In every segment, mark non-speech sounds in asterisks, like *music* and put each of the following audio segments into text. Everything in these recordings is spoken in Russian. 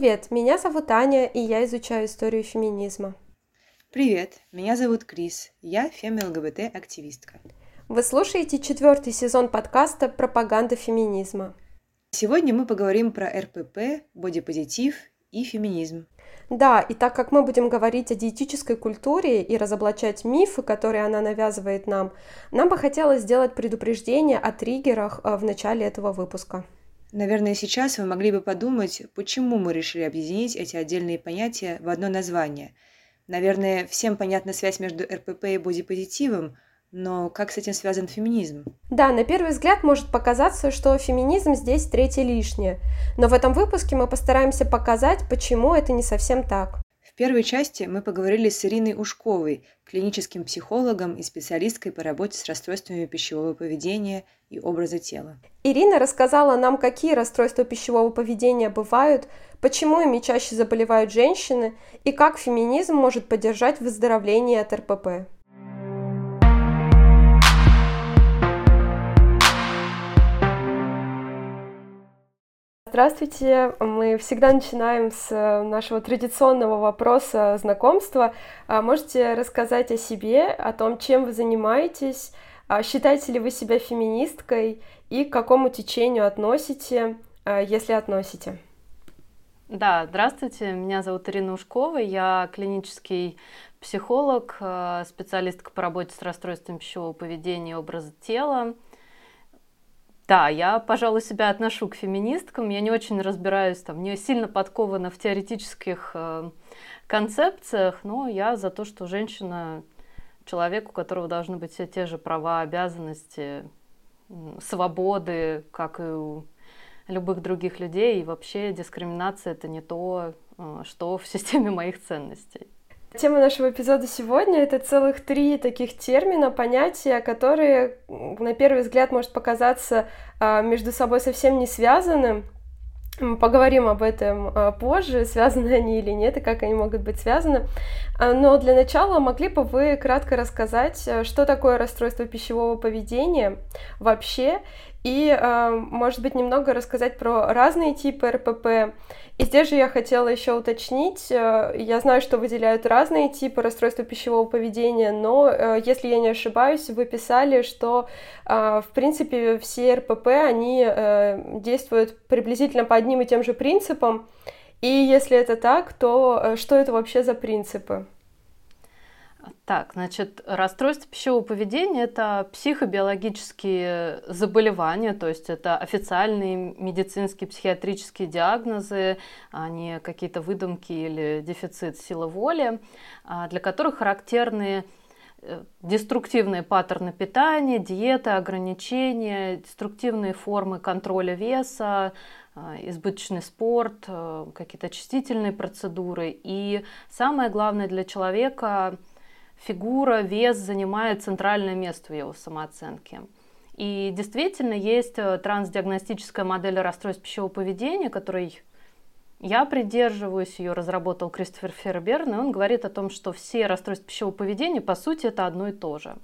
Привет, меня зовут Аня, и я изучаю историю феминизма. Привет, меня зовут Крис, я фем-ЛГБТ-активистка. Вы слушаете четвертый сезон подкаста «Пропаганда феминизма». Сегодня мы поговорим про РПП, бодипозитив и феминизм. Да, и так как мы будем говорить о диетической культуре и разоблачать мифы, которые она навязывает нам, нам бы хотелось сделать предупреждение о триггерах э, в начале этого выпуска. Наверное, сейчас вы могли бы подумать, почему мы решили объединить эти отдельные понятия в одно название. Наверное, всем понятна связь между РПП и бодипозитивом, но как с этим связан феминизм? Да, на первый взгляд может показаться, что феминизм здесь третье лишнее. Но в этом выпуске мы постараемся показать, почему это не совсем так. Первой части мы поговорили с Ириной Ушковой, клиническим психологом и специалисткой по работе с расстройствами пищевого поведения и образа тела. Ирина рассказала нам, какие расстройства пищевого поведения бывают, почему ими чаще заболевают женщины и как феминизм может поддержать выздоровление от РПП. Здравствуйте. Мы всегда начинаем с э, нашего традиционного вопроса знакомства. А можете рассказать о себе, о том, чем вы занимаетесь, а считаете ли вы себя феминисткой и к какому течению относите, а, если относите? Да, здравствуйте. Меня зовут Ирина Ушкова. Я клинический психолог, э, специалистка по работе с расстройством пищевого поведения и образа тела. Да, я, пожалуй, себя отношу к феминисткам. Я не очень разбираюсь, там, не сильно подкована в теоретических э, концепциях, но я за то, что женщина человек, у которого должны быть все те же права, обязанности, свободы, как и у любых других людей. И вообще дискриминация это не то, э, что в *laughs* системе моих ценностей. Тема нашего эпизода сегодня — это целых три таких термина, понятия, которые, на первый взгляд, может показаться а, между собой совсем не связанным. Мы поговорим об этом а, позже, *laughs* связаны они или нет, и как они могут быть связаны. А, но для начала могли бы вы кратко рассказать, что такое расстройство пищевого поведения вообще, и, может быть, немного рассказать про разные типы РПП и здесь же я хотела еще уточнить, э, я знаю, что выделяют разные типы расстройства пищевого поведения, но, э, если я не ошибаюсь, вы писали, что, э, в принципе, все РПП, они действуют приблизительно по одним и тем же принципам, и если это так, то что это вообще за принципы? Так, значит, расстройство пищевого поведения – это психобиологические заболевания, то есть это официальные медицинские психиатрические диагнозы, а не какие-то выдумки или дефицит силы воли, а, для которых характерны э, деструктивные паттерны питания, диеты, ограничения, деструктивные формы контроля веса, а, избыточный спорт, э, какие-то очистительные процедуры. И самое главное для человека – фигура, вес занимает центральное место в его самооценке. И действительно есть э, трансдиагностическая модель расстройств пищевого поведения, которой я придерживаюсь, ее разработал Кристофер Ферберн, и он говорит о том, что все расстройства пищевого поведения, по сути, это одно и то же.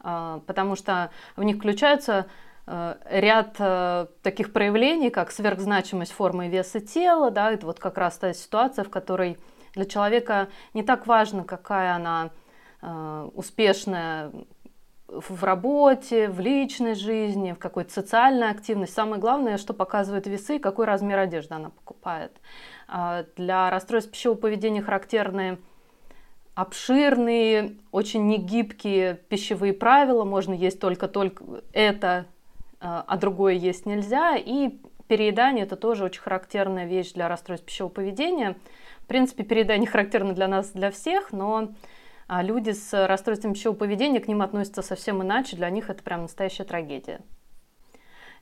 А, потому что в них включаются э, ряд э, таких проявлений, как сверхзначимость формы и веса тела, да, это вот как раз та ситуация, в которой для человека не так важно, какая она э, успешная в работе, в личной жизни, в какой-то социальной активности. Самое главное, что показывают весы, какой размер одежды она покупает. А для расстройств пищевого поведения характерны обширные, очень негибкие пищевые правила. Можно есть только, только это, э, а другое есть нельзя. И переедание – это тоже очень характерная вещь для расстройств пищевого поведения – в принципе, переедание характерно для нас, для всех, но а, люди с расстройством пищевого поведения к ним относятся совсем иначе. Для них это прям настоящая трагедия.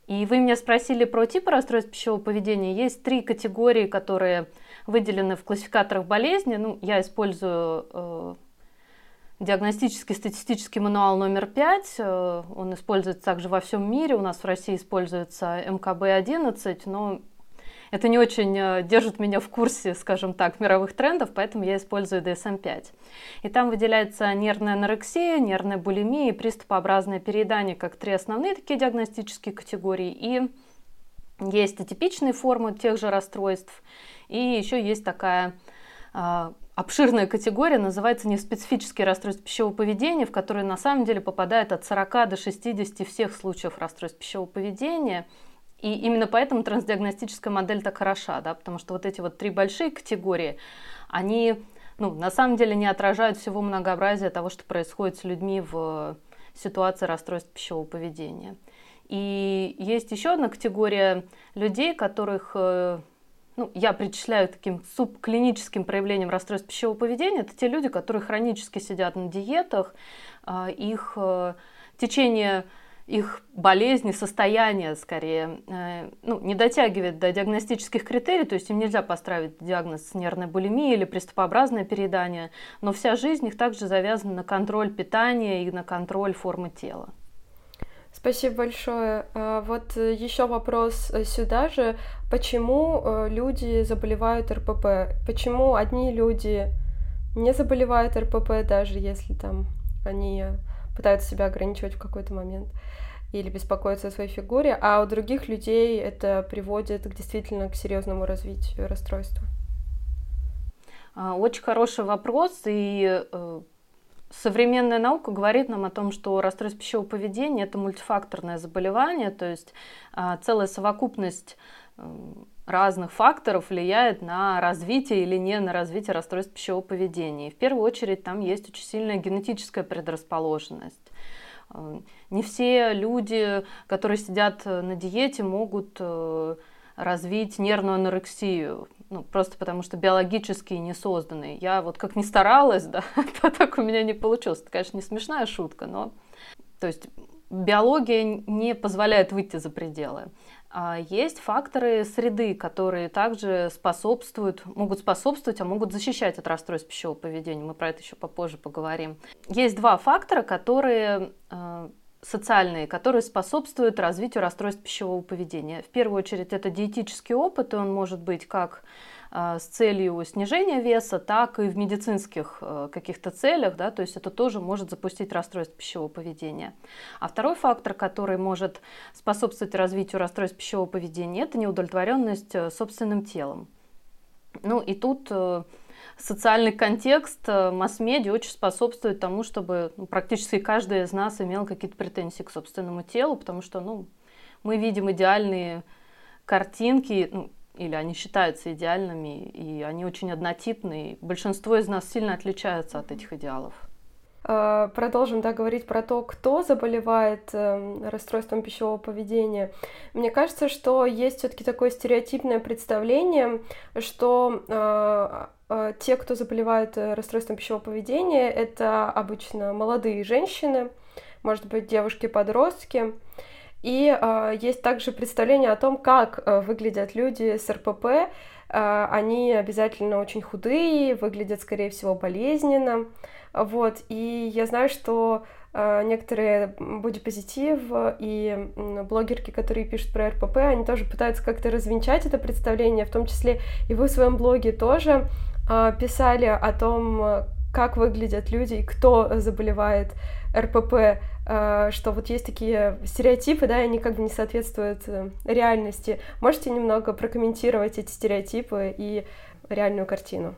И вы меня спросили про типы расстройств пищевого поведения. Есть три категории, которые выделены в классификаторах болезни. Ну, я использую э, диагностический статистический мануал номер 5. Э, он используется также во всем мире. У нас в России используется МКБ-11, но это не очень э, держит меня в курсе, скажем так, мировых трендов, поэтому я использую DSM-5. И там выделяется нервная анорексия, нервная булимия и приступообразное переедание как три основные такие диагностические категории. И Есть атипичные формы тех же расстройств, и еще есть такая а, обширная категория, называется неспецифические расстройства пищевого поведения, в которые на самом деле попадает от 40 до 60 всех случаев расстройств пищевого поведения. И именно поэтому трансдиагностическая модель так хороша, да, потому что вот эти вот три большие категории, они ну, на самом деле не отражают всего многообразия того, что происходит с людьми в ситуации расстройств пищевого поведения. И есть еще одна категория людей, которых э, ну, я причисляю таким субклиническим проявлением расстройств пищевого поведения. Это те люди, которые хронически сидят на диетах, а, их э, течение их болезни, состояние скорее, э, ну, не дотягивает до диагностических критерий, то есть им нельзя поставить диагноз нервной булимии или приступообразное переедание, но вся жизнь их также завязана на контроль питания и на контроль формы тела. Спасибо большое. А, вот э, еще вопрос э, сюда же. Почему люди заболевают РПП? Почему одни люди не заболевают РПП, даже если там они пытаются себя ограничивать в какой-то момент или беспокоятся о своей фигуре, а у других людей это приводит к действительно к серьезному развитию расстройства? А, очень хороший вопрос, и Современная наука говорит нам о том, что расстройство пищевого поведения – это мультифакторное заболевание, то есть а, целая совокупность разных факторов влияет на развитие или не на развитие расстройств пищевого поведения. И в первую очередь там есть очень сильная генетическая предрасположенность. А, не все люди, которые сидят на диете, могут э, развить нервную анорексию ну, просто потому что биологически не созданы. Я вот как ни старалась, *laughs* да, то так у меня не получилось. Это, конечно, не смешная шутка, но... То есть биология не позволяет выйти за пределы. А есть факторы среды, которые также способствуют, могут способствовать, а могут защищать от расстройств пищевого поведения. Мы про это еще попозже поговорим. Есть два фактора, которые э, социальные, которые способствуют развитию расстройств пищевого поведения. В первую очередь это диетический опыт, и он может быть как с целью снижения веса, так и в медицинских э, каких-то целях, да, то есть это тоже может запустить расстройство пищевого поведения. А второй фактор, который может способствовать развитию расстройств пищевого поведения, это неудовлетворенность э, собственным телом. Ну и тут э, социальный контекст масс-медиа очень способствует тому, чтобы ну, практически каждый из нас имел какие-то претензии к собственному телу, потому что ну, мы видим идеальные картинки, ну, или они считаются идеальными, и они очень однотипные. Большинство из нас сильно отличаются от этих идеалов. Э, продолжим да, говорить про то, кто заболевает э, расстройством пищевого поведения. Мне кажется, что есть все-таки такое стереотипное представление, что э, э, те, кто заболевает э, расстройством пищевого поведения, это обычно молодые женщины, может быть, девушки-подростки. И э, есть также представление о том, как э, выглядят люди с РПП. Э, они обязательно очень худые, выглядят, скорее всего, болезненно. Вот, и я знаю, что э, некоторые бодипозитив и блогерки, которые пишут про РПП, они тоже пытаются как-то развенчать это представление, в том числе и вы в своем блоге тоже э, писали о том, как выглядят люди и кто заболевает РПП, э, что вот есть такие стереотипы, да, и они как бы не соответствуют э, реальности. Можете немного прокомментировать эти стереотипы и реальную картину?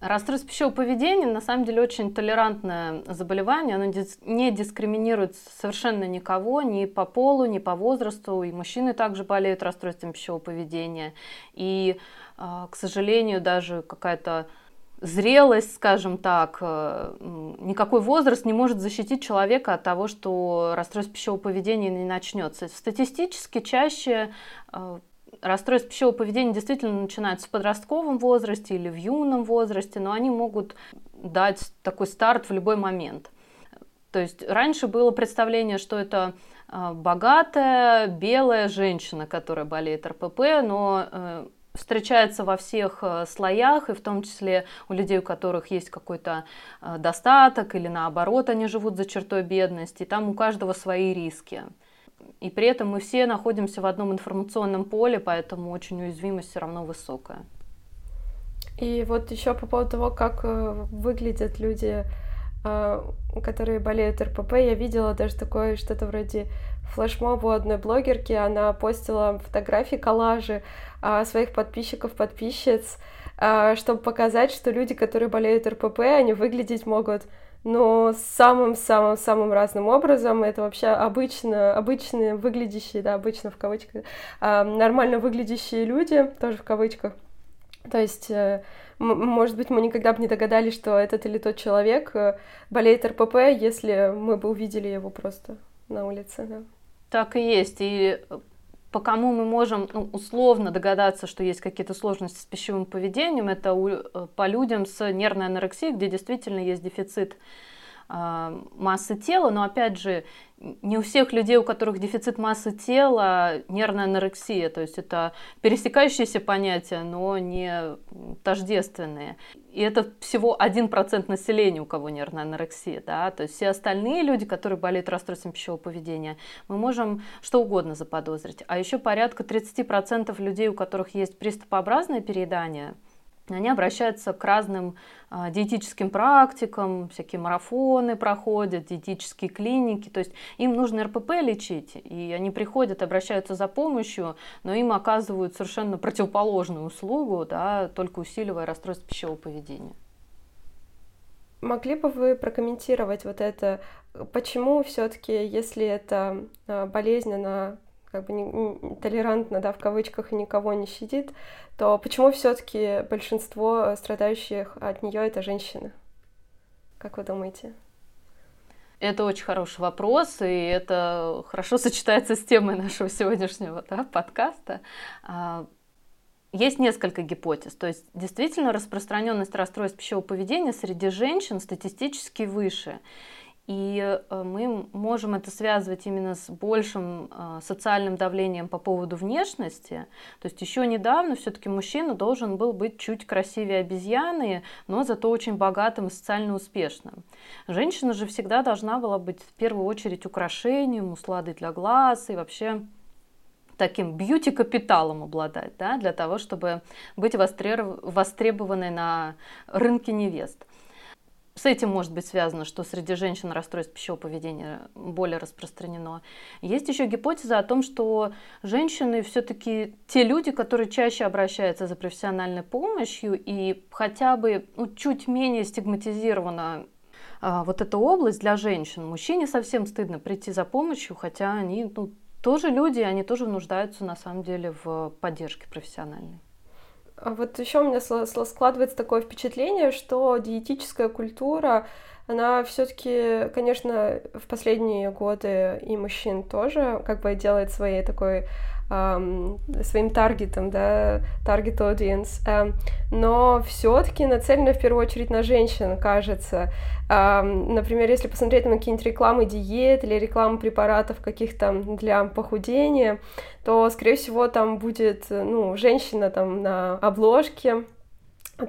Расстройство пищевого поведения на самом деле очень толерантное заболевание, оно не дискриминирует совершенно никого, ни по полу, ни по возрасту, и мужчины также болеют расстройством пищевого поведения. И, а, к сожалению, даже какая-то зрелость, скажем так, э, никакой возраст не может защитить человека от того, что расстройство пищевого поведения не начнется. Статистически чаще э, расстройства пищевого поведения действительно начинаются в подростковом возрасте или в юном возрасте, но они могут дать такой старт в любой момент. То есть раньше было представление, что это а, богатая белая женщина, которая болеет РПП, но э, встречается во всех э, слоях, и в том числе у людей, у которых есть какой-то э, достаток, или наоборот, они живут за чертой бедности. Там у каждого свои риски. И при этом мы все находимся в одном информационном поле, поэтому очень уязвимость все равно высокая. И вот еще по поводу того, как э, выглядят люди которые болеют РПП. Я видела даже такое что-то вроде флешмоба у одной блогерки. Она постила фотографии, коллажи своих подписчиков, подписчиц, чтобы показать, что люди, которые болеют РПП, они выглядеть могут но самым-самым-самым разным образом. Это вообще обычно, обычные выглядящие, да, обычно в кавычках, э, нормально выглядящие люди, тоже в кавычках. То есть, э, может быть, мы никогда бы не догадались, что этот или тот человек э, болеет РПП, если мы бы увидели его просто на улице, да. Так и есть. И по кому мы можем ну, условно догадаться, что есть какие-то сложности с пищевым поведением, это у, э, по людям с нервной анорексией, где действительно есть дефицит э, массы тела, но опять же, не у всех людей, у которых дефицит массы тела, нервная анорексия. То есть это пересекающиеся понятия, но не тождественные. И это всего 1% населения, у кого нервная анорексия. Да? То есть все остальные люди, которые болеют расстройством пищевого поведения, мы можем что угодно заподозрить. А еще порядка 30% людей, у которых есть приступообразное переедание – они обращаются к разным а, диетическим практикам, всякие марафоны проходят, диетические клиники, то есть им нужно РПП лечить, и они приходят, обращаются за помощью, но им оказывают совершенно противоположную услугу, да, только усиливая расстройство пищевого поведения. Могли бы вы прокомментировать вот это, почему все-таки, если это а, болезнь, она как бы не, толерантно, да, в кавычках, и никого не щадит, то почему все-таки большинство страдающих от нее это женщины? Как вы думаете? Это очень хороший вопрос, и это хорошо *laughs* сочетается с темой нашего сегодняшнего да, подкаста. А, есть несколько гипотез. То есть действительно распространенность расстройств пищевого поведения среди женщин статистически выше. И э, мы можем это связывать именно с большим э, социальным давлением по поводу внешности. То есть еще недавно все-таки мужчина должен был быть чуть красивее обезьяны, но зато очень богатым и социально успешным. Женщина же всегда должна была быть в первую очередь украшением, усладой для глаз и вообще таким бьюти-капиталом обладать, да, для того, чтобы быть востребованной на рынке невест. С этим может быть связано, что среди женщин расстройство пищевого поведения более распространено. Есть еще гипотеза о том, что женщины все-таки те люди, которые чаще обращаются за профессиональной помощью и хотя бы ну, чуть менее стигматизирована а, вот эта область для женщин. Мужчине совсем стыдно прийти за помощью, хотя они ну, тоже люди, они тоже нуждаются на самом деле в поддержке профессиональной. А вот еще у меня складывается такое впечатление, что диетическая культура, она все-таки, конечно, в последние годы и мужчин тоже как бы делает своей такой эм, своим таргетом, да, таргет audience, эм, но все-таки нацелена в первую очередь на женщин, кажется. Эм, например, если посмотреть на какие-нибудь рекламы диет или рекламы препаратов каких-то для похудения, то, скорее всего, там будет, ну, женщина там на обложке,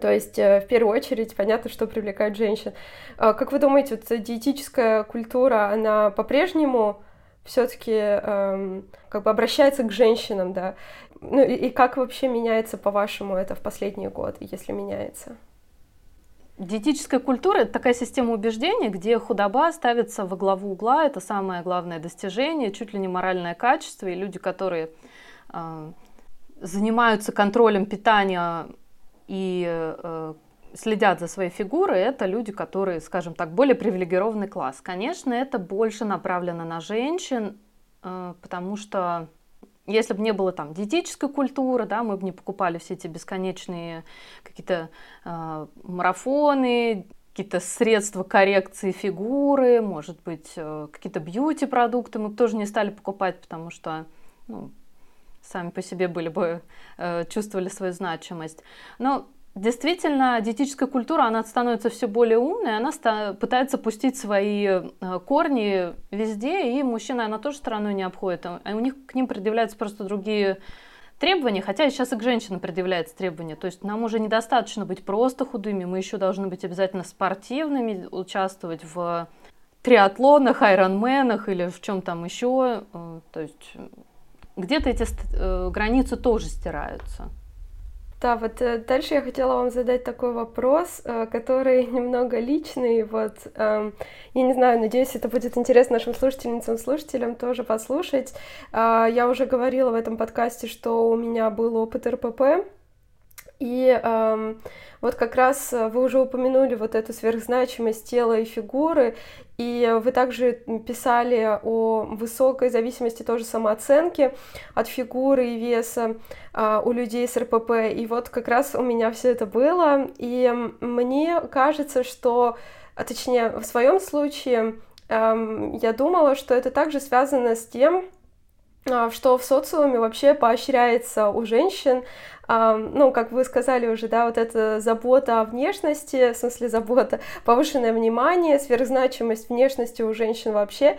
то есть, э, в первую очередь, понятно, что привлекает женщин. А как вы думаете, вот диетическая культура, она по-прежнему все-таки эм, как бы обращается к женщинам, да. Ну и, как вообще меняется, по-вашему, это в последние годы, если меняется? Диетическая культура – это такая система убеждений, где худоба ставится во главу угла, это самое главное достижение, чуть ли не моральное качество, и люди, которые э, занимаются контролем питания и э, следят за своей фигурой, это люди, которые, скажем так, более привилегированный класс. Конечно, это больше направлено на женщин, э, потому что если бы не было там диетической культуры, да, мы бы не покупали все эти бесконечные какие-то э, марафоны, какие-то средства коррекции фигуры, может быть, э, какие-то бьюти-продукты мы бы тоже не стали покупать, потому что ну, сами по себе были бы, э, чувствовали свою значимость. Но Действительно, диетическая культура, она становится все более умной, она пытается пустить свои э, корни везде, и мужчина она тоже стороной не обходит. А у них к ним предъявляются просто другие требования, хотя сейчас и к женщинам предъявляются требования. То есть нам уже недостаточно быть просто худыми, мы еще должны быть обязательно спортивными, участвовать в триатлонах, айронменах или в чем там еще. Э, то есть где-то эти э, границы тоже стираются. Да, вот э, дальше я хотела вам задать такой вопрос, э, который *laughs* немного личный. Вот, эм, я не знаю, надеюсь, это будет интересно нашим слушательницам, слушателям тоже послушать. А, я уже говорила в этом подкасте, что у меня был опыт РПП, и эм, вот как раз э, вы уже упомянули вот эту сверхзначимость тела и фигуры, и вы также писали о высокой зависимости тоже самооценки от фигуры и веса э, у людей с РПП. И вот как раз у меня все это было. И мне кажется, что, а точнее, в своем случае э, я думала, что это также связано с тем, что в социуме вообще поощряется у женщин. Ну, как вы сказали уже, да, вот эта забота о внешности, в смысле забота, повышенное внимание, сверхзначимость внешности у женщин вообще,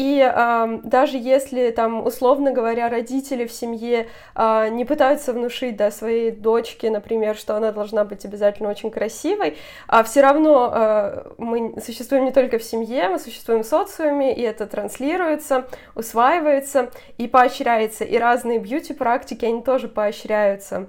и э, даже если там, условно говоря, родители в семье э, не пытаются внушить да, своей дочке, например, что она должна быть обязательно очень красивой, а все равно э, мы существуем не только в семье, мы существуем в социуме, и это транслируется, усваивается и поощряется. И разные бьюти-практики, они тоже поощряются.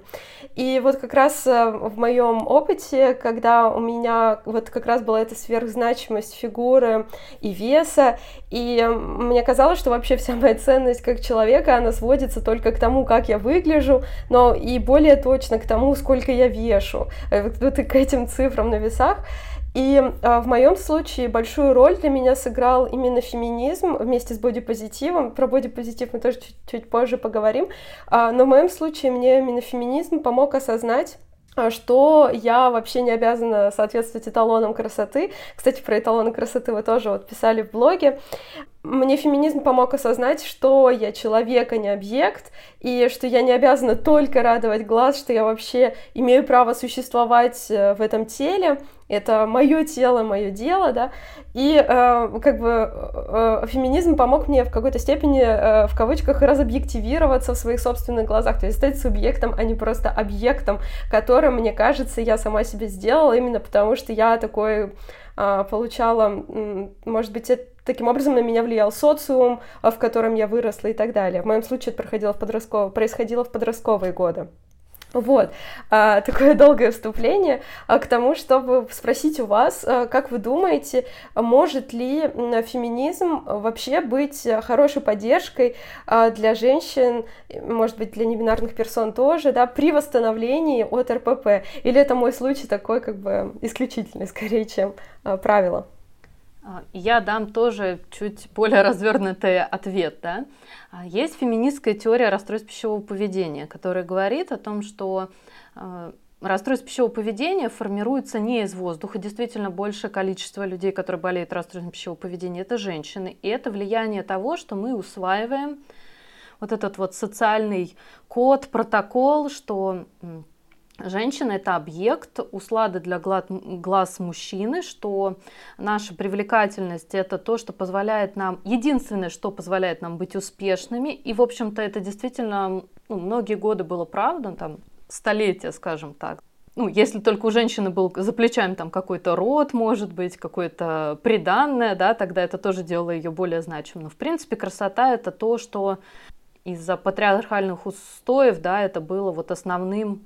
И вот как раз э, в моем опыте, когда у меня вот как раз была эта сверхзначимость фигуры и веса, и мне казалось, что вообще вся моя ценность как человека, она сводится только к тому, как я выгляжу, но и более точно к тому, сколько я вешу, э, вот, к этим цифрам на весах. И а, в моем случае большую роль для меня сыграл именно феминизм вместе с бодипозитивом. Про бодипозитив мы тоже чуть, чуть позже поговорим. А, но в моем случае мне именно феминизм помог осознать, что я вообще не обязана соответствовать эталонам красоты. Кстати, про эталоны красоты вы тоже вот писали в блоге. Мне феминизм помог осознать, что я человек, а не объект, и что я не обязана только радовать глаз, что я вообще имею право существовать э, в этом теле, это мое тело, мое дело, да, и э, как бы э, э, феминизм помог мне в какой-то степени, э, в кавычках, разобъективироваться в своих собственных глазах, то есть стать субъектом, а не просто объектом, которым, мне кажется, я сама себе сделала, именно потому что я такой э, получала, может быть, это таким образом на меня влиял социум, в котором я выросла и так далее. В моем случае это проходило в подростковые, происходило в подростковые годы. Вот, а, такое долгое вступление а, к тому, чтобы спросить у вас, а, как вы думаете, может ли феминизм вообще быть хорошей поддержкой а, для женщин, может быть, для небинарных персон тоже, да, при восстановлении от РПП? Или это мой случай такой, как бы, исключительный, скорее, чем а, правило? А, я дам тоже чуть более развернутый ответ. Да? А, есть феминистская теория расстройств пищевого поведения, которая говорит о том, что а, расстройство пищевого поведения формируется не из воздуха. Действительно, большее количество людей, которые болеют расстройством пищевого поведения, это женщины. И это влияние того, что мы усваиваем вот этот вот социальный код, протокол, что Женщина – это объект услады для глаз мужчины, что наша привлекательность – это то, что позволяет нам, единственное, что позволяет нам быть успешными. И, в общем-то, это действительно ну, многие годы было правда, там, столетия, скажем так. Ну, если только у женщины был за плечами там какой-то род, может быть, какое-то приданное, да, тогда это тоже делало ее более значимым. Но, в принципе, красота – это то, что из-за патриархальных устоев, да, это было вот основным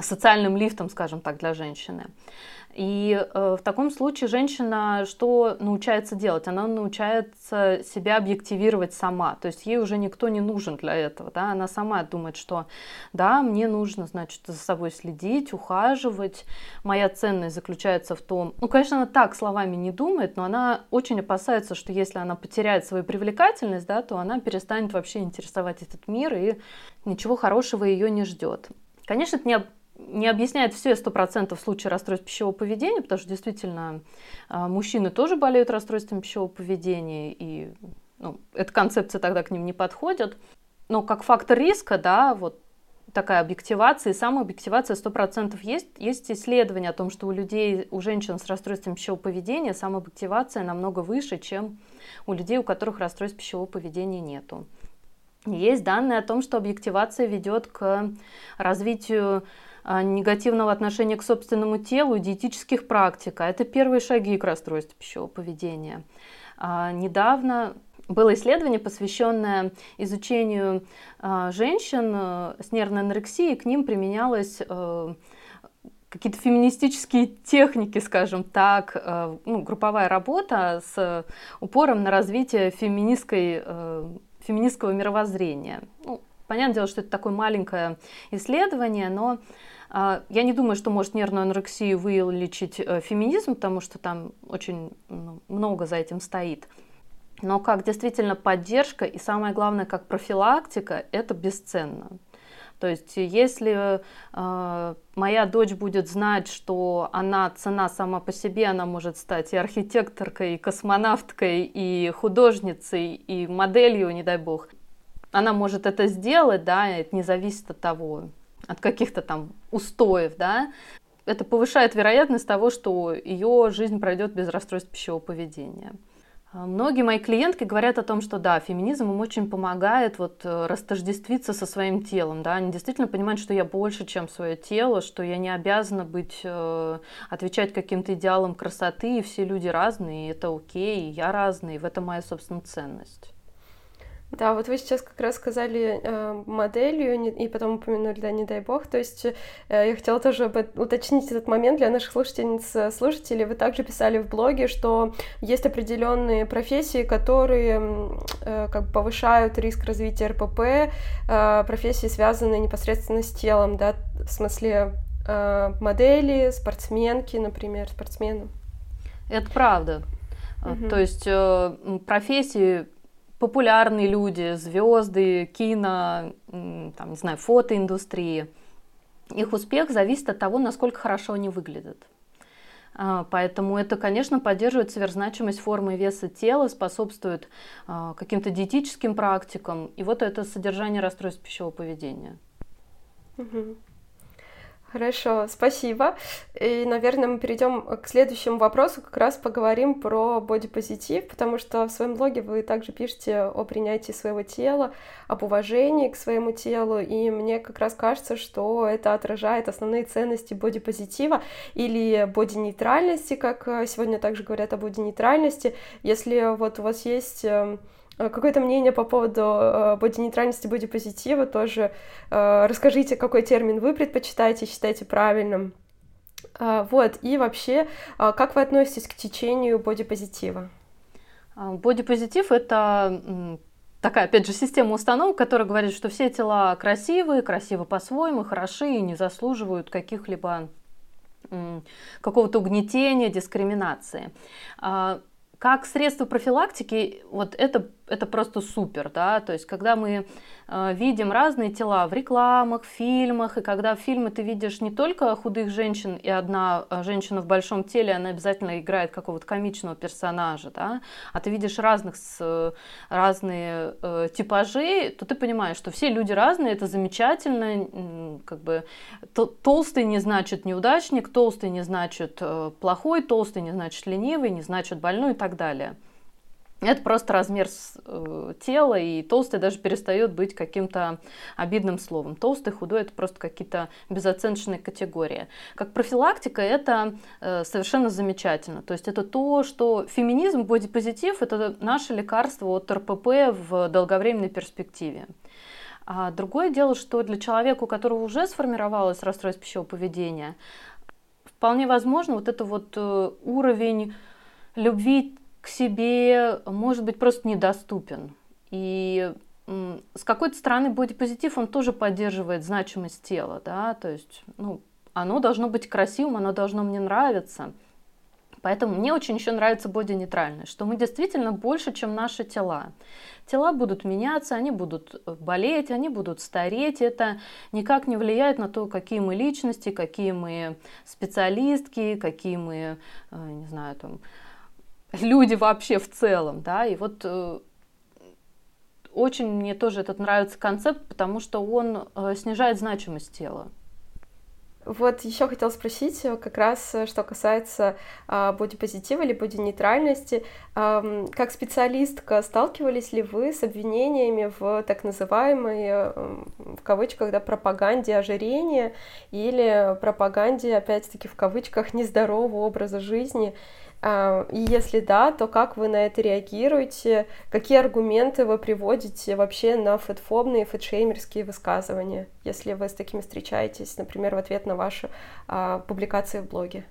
социальным лифтом, скажем так, для женщины. И э, в таком случае женщина что научается делать? Она научается себя объективировать сама. То есть ей уже никто не нужен для этого. Да? Она сама думает, что да, мне нужно, значит, за собой следить, ухаживать. Моя ценность заключается в том... Ну, конечно, она так словами не думает, но она очень опасается, что если она потеряет свою привлекательность, да, то она перестанет вообще интересовать этот мир, и ничего хорошего ее не ждет. Конечно, это не, не объясняет все сто процентов в случае расстройств пищевого поведения, потому что действительно а, мужчины тоже болеют расстройством пищевого поведения, и ну, эта концепция тогда к ним не подходит. Но как фактор риска, да, вот такая объективация и самообъективация 100% есть. Есть исследования о том, что у людей, у женщин с расстройством пищевого поведения самообъективация намного выше, чем у людей, у которых расстройств пищевого поведения нету. Есть данные о том, что объективация ведет к развитию а, негативного отношения к собственному телу и диетических практик. А это первые шаги к расстройству пищевого поведения. А, недавно было исследование, посвященное изучению женщин э, с нервной анорексией, к ним применялось э, какие-то феминистические техники, скажем так, э, ну, групповая работа с упором на развитие феминистской, феминистского мировоззрения. Ну, понятное дело, что это такое маленькое исследование, но э, я не думаю, что может нервную анорексию вылечить феминизм, потому что там очень много за этим стоит. Но как действительно поддержка и самое главное, как профилактика, это бесценно. То есть если э, моя дочь будет знать, что она цена сама по себе, она может стать и архитекторкой, и космонавткой, и художницей, и моделью, не дай бог, она может это сделать, да, это не зависит от того, от каких-то там устоев, да, это повышает вероятность того, что ее жизнь пройдет без расстройств пищевого поведения. А, многие мои клиентки говорят о том, что да, феминизм им очень помогает вот э, растождествиться со своим телом, да, они действительно понимают, что я больше, чем свое тело, что я не обязана быть, э, отвечать каким-то идеалам красоты, и все люди разные, и это окей, и я разный, и в этом моя, собственно, ценность. Да, вот вы сейчас как раз сказали э, моделью и потом упомянули, да, не дай бог. То есть э, я хотела тоже уточнить этот момент для наших слушательниц, э, слушателей. Вы также писали в блоге, что есть определенные профессии, которые э, как бы повышают риск развития РПП, э, профессии, связанные непосредственно с телом, да, в смысле э, модели, спортсменки, например, спортсмены. Это правда. Угу. То есть э, профессии популярные люди, звезды, кино, там, не знаю, фотоиндустрии. Их успех зависит от того, насколько хорошо они выглядят. А, поэтому это, конечно, поддерживает сверхзначимость формы и веса тела, способствует а, каким-то диетическим практикам. И вот это содержание расстройств пищевого поведения. Угу. Хорошо, спасибо. И, наверное, мы перейдем к следующему вопросу, как раз поговорим про бодипозитив, потому что в своем блоге вы также пишете о принятии своего тела, об уважении к своему телу, и мне как раз кажется, что это отражает основные ценности бодипозитива или боди-нейтральности, как сегодня также говорят о боди-нейтральности. Если вот у вас есть эм, какое-то мнение по поводу э, боди-нейтральности, боди-позитива тоже. Э, расскажите, какой термин вы предпочитаете, считаете правильным. Вот, и вообще, как вы относитесь к течению бодипозитива? Бодипозитив — это такая, опять же, система установок, которая говорит, что все тела красивые, красивы по-своему, хороши и не заслуживают каких-либо какого-то угнетения, дискриминации. Как средство профилактики, вот это, это просто супер, да, то есть когда мы э, видим разные тела в рекламах, в фильмах, и когда в фильме ты видишь не только худых женщин, и одна э, женщина в большом теле, она обязательно играет какого-то комичного персонажа, да, а ты видишь разных, с, разные э, типажи, то ты понимаешь, что все люди разные, это замечательно, как бы толстый не значит неудачник, толстый не значит э, плохой, толстый не значит ленивый, не значит больной и так далее. Это просто размер э, тела, и толстый даже перестает быть каким-то обидным словом. Толстый, худой – это просто какие-то безоценочные категории. Как профилактика это э, совершенно замечательно. То есть это то, что феминизм, бодипозитив – это наше лекарство от РПП в долговременной перспективе. А другое дело, что для человека, у которого уже сформировалось расстройство пищевого поведения, вполне возможно вот это вот э, уровень любви к себе может быть просто недоступен. И с какой-то стороны бодипозитив, он тоже поддерживает значимость тела, да, то есть, ну, оно должно быть красивым, оно должно мне нравиться. Поэтому мне очень еще нравится боди-нейтральность, что мы действительно больше, чем наши тела. Тела будут меняться, они будут э, болеть, они будут стареть. Это никак не влияет на то, какие мы личности, какие мы специалистки, какие мы, э, не знаю, там, люди вообще в целом, да, и вот э, очень мне тоже этот нравится концепт, потому что он э, снижает значимость тела. Вот еще хотела спросить, э, как раз что касается а, бодипозитива или бодинейтральности. А, как специалистка, сталкивались ли вы с обвинениями в так называемой, в кавычках, да, пропаганде ожирения или пропаганде, опять-таки, в кавычках, нездорового образа жизни? А, и если да, то как вы на это реагируете? Какие аргументы вы приводите вообще на фэтфобные, фэтшеймерские высказывания, если вы с такими встречаетесь, например, в ответ на ваши а, публикации в блоге?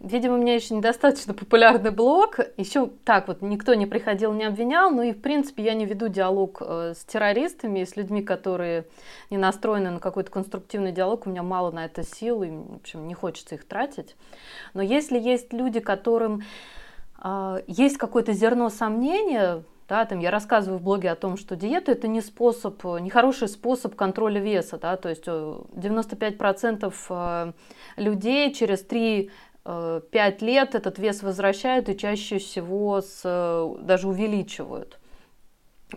Видимо, у меня еще недостаточно популярный блог. Еще так вот никто не приходил, не обвинял. Ну и, в принципе, я не веду диалог э, с террористами, с людьми, которые не настроены на какой-то конструктивный диалог. У меня мало на это сил, и, в общем, не хочется их тратить. Но если есть люди, которым э, есть какое-то зерно сомнения, да, там я рассказываю в блоге о том, что диета это не способ, не хороший способ контроля веса, да, то есть 95% э, людей через 3 5 лет этот вес возвращают и чаще всего с, даже увеличивают.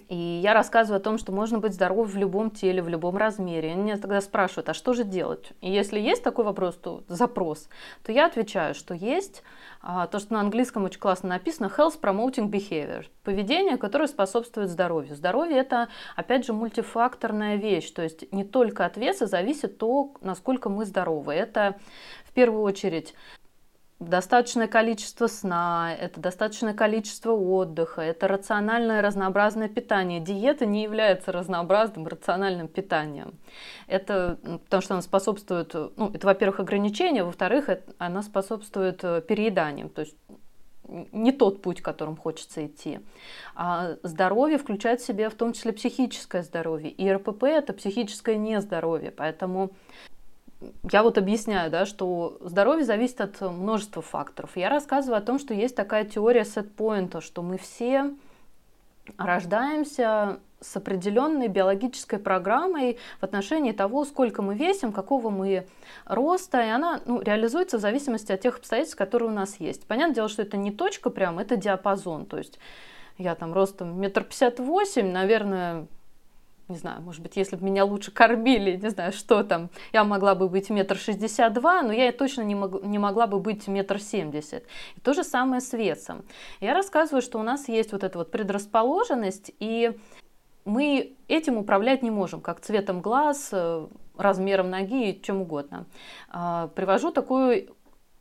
И я рассказываю о том, что можно быть здоровым в любом теле, в любом размере. Они меня тогда спрашивают, а что же делать? И если есть такой вопрос, то запрос, то я отвечаю, что есть а, то, что на английском очень классно написано, health promoting behavior, поведение, которое способствует здоровью. Здоровье это, опять же, мультифакторная вещь, то есть не только от веса зависит то, насколько мы здоровы. Это в первую очередь достаточное количество сна, это достаточное количество отдыха, это рациональное разнообразное питание. Диета не является разнообразным рациональным питанием. Это потому что она способствует, ну, это, во-первых, ограничение, во-вторых, она способствует э, перееданию, то есть не тот путь, которым хочется идти. А здоровье включает в себя в том числе психическое здоровье. И РПП – это психическое нездоровье. Поэтому я вот объясняю, да, что здоровье зависит от множества факторов. Я рассказываю о том, что есть такая теория сетпоинта, что мы все рождаемся с определенной биологической программой в отношении того, сколько мы весим, какого мы роста, и она ну, реализуется в зависимости от тех обстоятельств, которые у нас есть. Понятное дело, что это не точка прям, это диапазон, то есть я там ростом метр пятьдесят восемь, наверное, не знаю, может быть, если бы меня лучше кормили, не знаю, что там, я могла бы быть метр шестьдесят два, но я точно не, мог, не могла бы быть метр семьдесят. И то же самое с весом. Я рассказываю, что у нас есть вот эта вот предрасположенность, и мы этим управлять не можем, как цветом глаз, э, размером ноги и чем угодно. А, привожу такую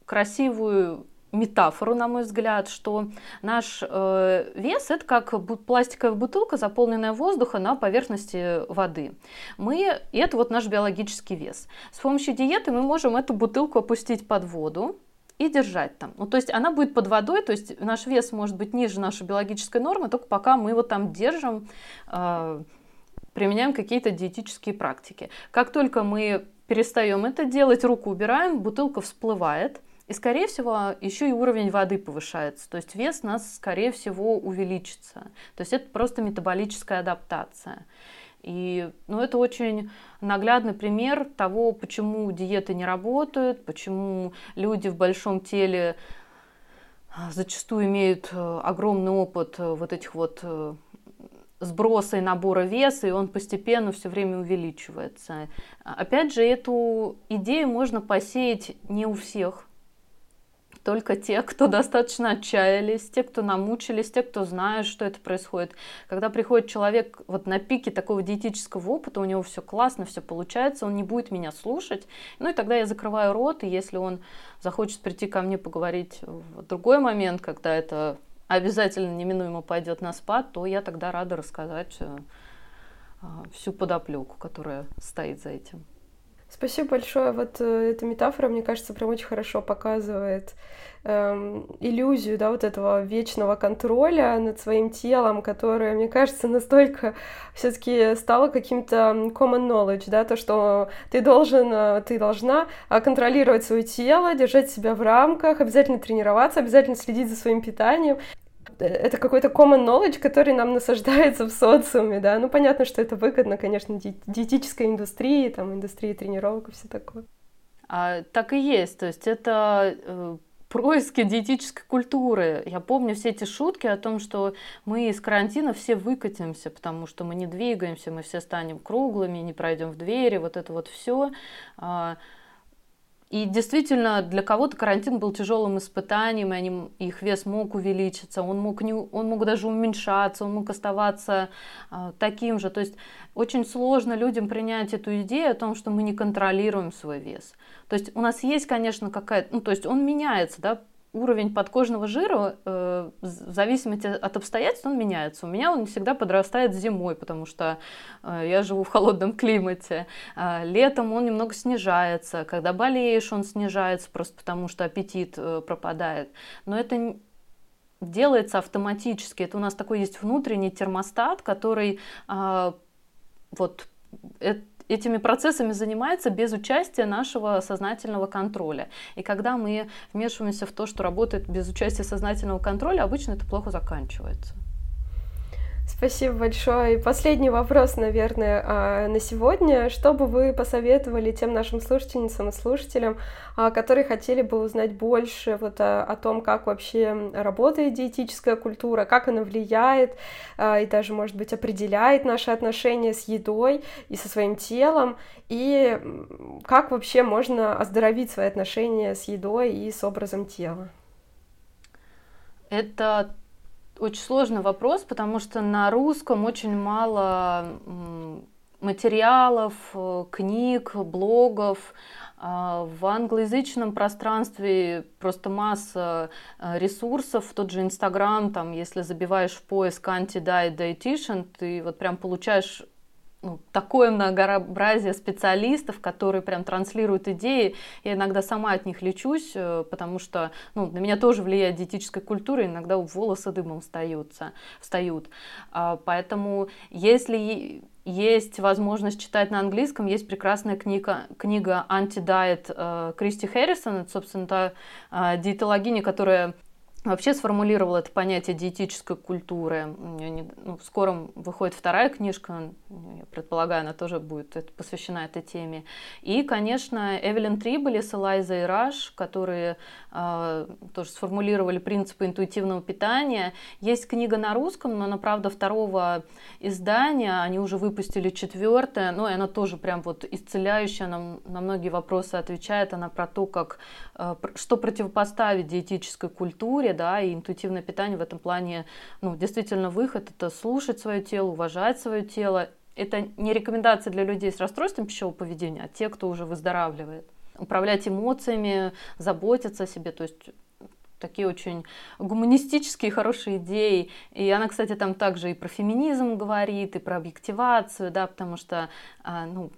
красивую метафору, на мой взгляд, что наш э, вес это как пластиковая бутылка, заполненная воздухом на поверхности воды. Мы, и это вот наш биологический вес. С помощью диеты мы можем эту бутылку опустить под воду, и держать там. Ну, то есть она будет под водой, то есть наш вес может быть ниже нашей биологической нормы, только пока мы его там держим, э, применяем какие-то диетические практики. Как только мы перестаем это делать, руку убираем, бутылка всплывает, и, скорее всего, еще и уровень воды повышается. То есть вес у нас, скорее всего, увеличится. То есть это просто метаболическая адаптация. И ну, это очень наглядный пример того, почему диеты не работают, почему люди в большом теле а, зачастую имеют э, огромный опыт э, вот этих вот э, сброса и набора веса, и он постепенно все время увеличивается. Опять же, эту идею можно посеять не у всех только те, кто достаточно отчаялись, те, кто намучились, те, кто знают, что это происходит. Когда приходит человек вот на пике такого диетического опыта, у него все классно, все получается, он не будет меня слушать, ну и тогда я закрываю рот, и если он захочет прийти ко мне поговорить в другой момент, когда это обязательно неминуемо пойдет на спад, то я тогда рада рассказать э, всю подоплеку, которая стоит за этим. Спасибо большое. Вот э, эта метафора, мне кажется, прям очень хорошо показывает эм, иллюзию, да, вот этого вечного контроля над своим телом, которое, мне кажется, настолько все-таки стало каким-то common knowledge, да, то, что ты должен, э, ты должна э, контролировать свое тело, держать себя в рамках, обязательно тренироваться, обязательно следить за своим питанием это какой-то common knowledge, который нам насаждается в социуме, да. Ну, понятно, что это выгодно, конечно, ди- диетической индустрии, там, индустрии тренировок и все такое. А, так и есть, то есть это э, происки диетической культуры. Я помню все эти шутки о том, что мы из карантина все выкатимся, потому что мы не двигаемся, мы все станем круглыми, не пройдем в двери, вот это вот все. А, и действительно, для кого-то карантин был тяжелым испытанием, и они, их вес мог увеличиться, он мог, не, он мог даже уменьшаться, он мог оставаться э, таким же. То есть очень сложно людям принять эту идею о том, что мы не контролируем свой вес. То есть у нас есть, конечно, какая-то, ну то есть он меняется, да, уровень подкожного жира э, в зависимости от обстоятельств он меняется. У меня он всегда подрастает зимой, потому что э, я живу в холодном *laughs* климате. Э, летом он немного снижается. Когда болеешь, он снижается просто потому, что аппетит э, пропадает. Но это делается автоматически. Это у нас такой есть внутренний термостат, который э, вот это этими процессами занимается без участия нашего сознательного контроля. И когда мы вмешиваемся в то, что работает без участия сознательного контроля, обычно это плохо заканчивается. Спасибо большое. И последний вопрос, наверное, а, на сегодня. Что бы вы посоветовали тем нашим слушательницам и слушателям, а, которые хотели бы узнать больше вот о, о том, как вообще работает диетическая культура, как она влияет а, и даже, может быть, определяет наши отношения с едой и со своим телом, и как вообще можно оздоровить свои отношения с едой и с образом тела? Это очень сложный вопрос, потому что на русском очень мало материалов, э, книг, блогов. А в англоязычном пространстве просто масса э, ресурсов, тот же Инстаграм, там, если забиваешь в поиск anti-diet ты вот прям получаешь ну, такое многообразие специалистов, которые прям транслируют идеи. Я иногда сама от них лечусь, э, потому что ну, на меня тоже влияет диетическая культура, иногда волосы дымом встаются, встают. А, поэтому если есть возможность читать на английском, есть прекрасная книга, книга «Anti-Diet» э, Кристи Хэррисон, это, собственно, та э, диетологиня, которая вообще сформулировал это понятие диетической культуры. Ну, в скором выходит вторая книжка, я предполагаю, она тоже будет посвящена этой теме. И, конечно, Эвелин Триболис, Элайза и Раш, которые э, тоже сформулировали принципы интуитивного питания. Есть книга на русском, но она, правда, второго издания, они уже выпустили четвертое, но и она тоже прям вот исцеляющая, она на многие вопросы отвечает, она про то, как, э, что противопоставить диетической культуре, да, и интуитивное питание в этом плане, ну, действительно выход, это слушать свое тело, уважать свое тело. Это не рекомендация для людей с расстройством пищевого поведения, а те, кто уже выздоравливает. Управлять эмоциями, заботиться о себе, то есть такие очень гуманистические хорошие идеи. И она, кстати, там также и про феминизм говорит, и про объективацию, да, потому что, а, ну,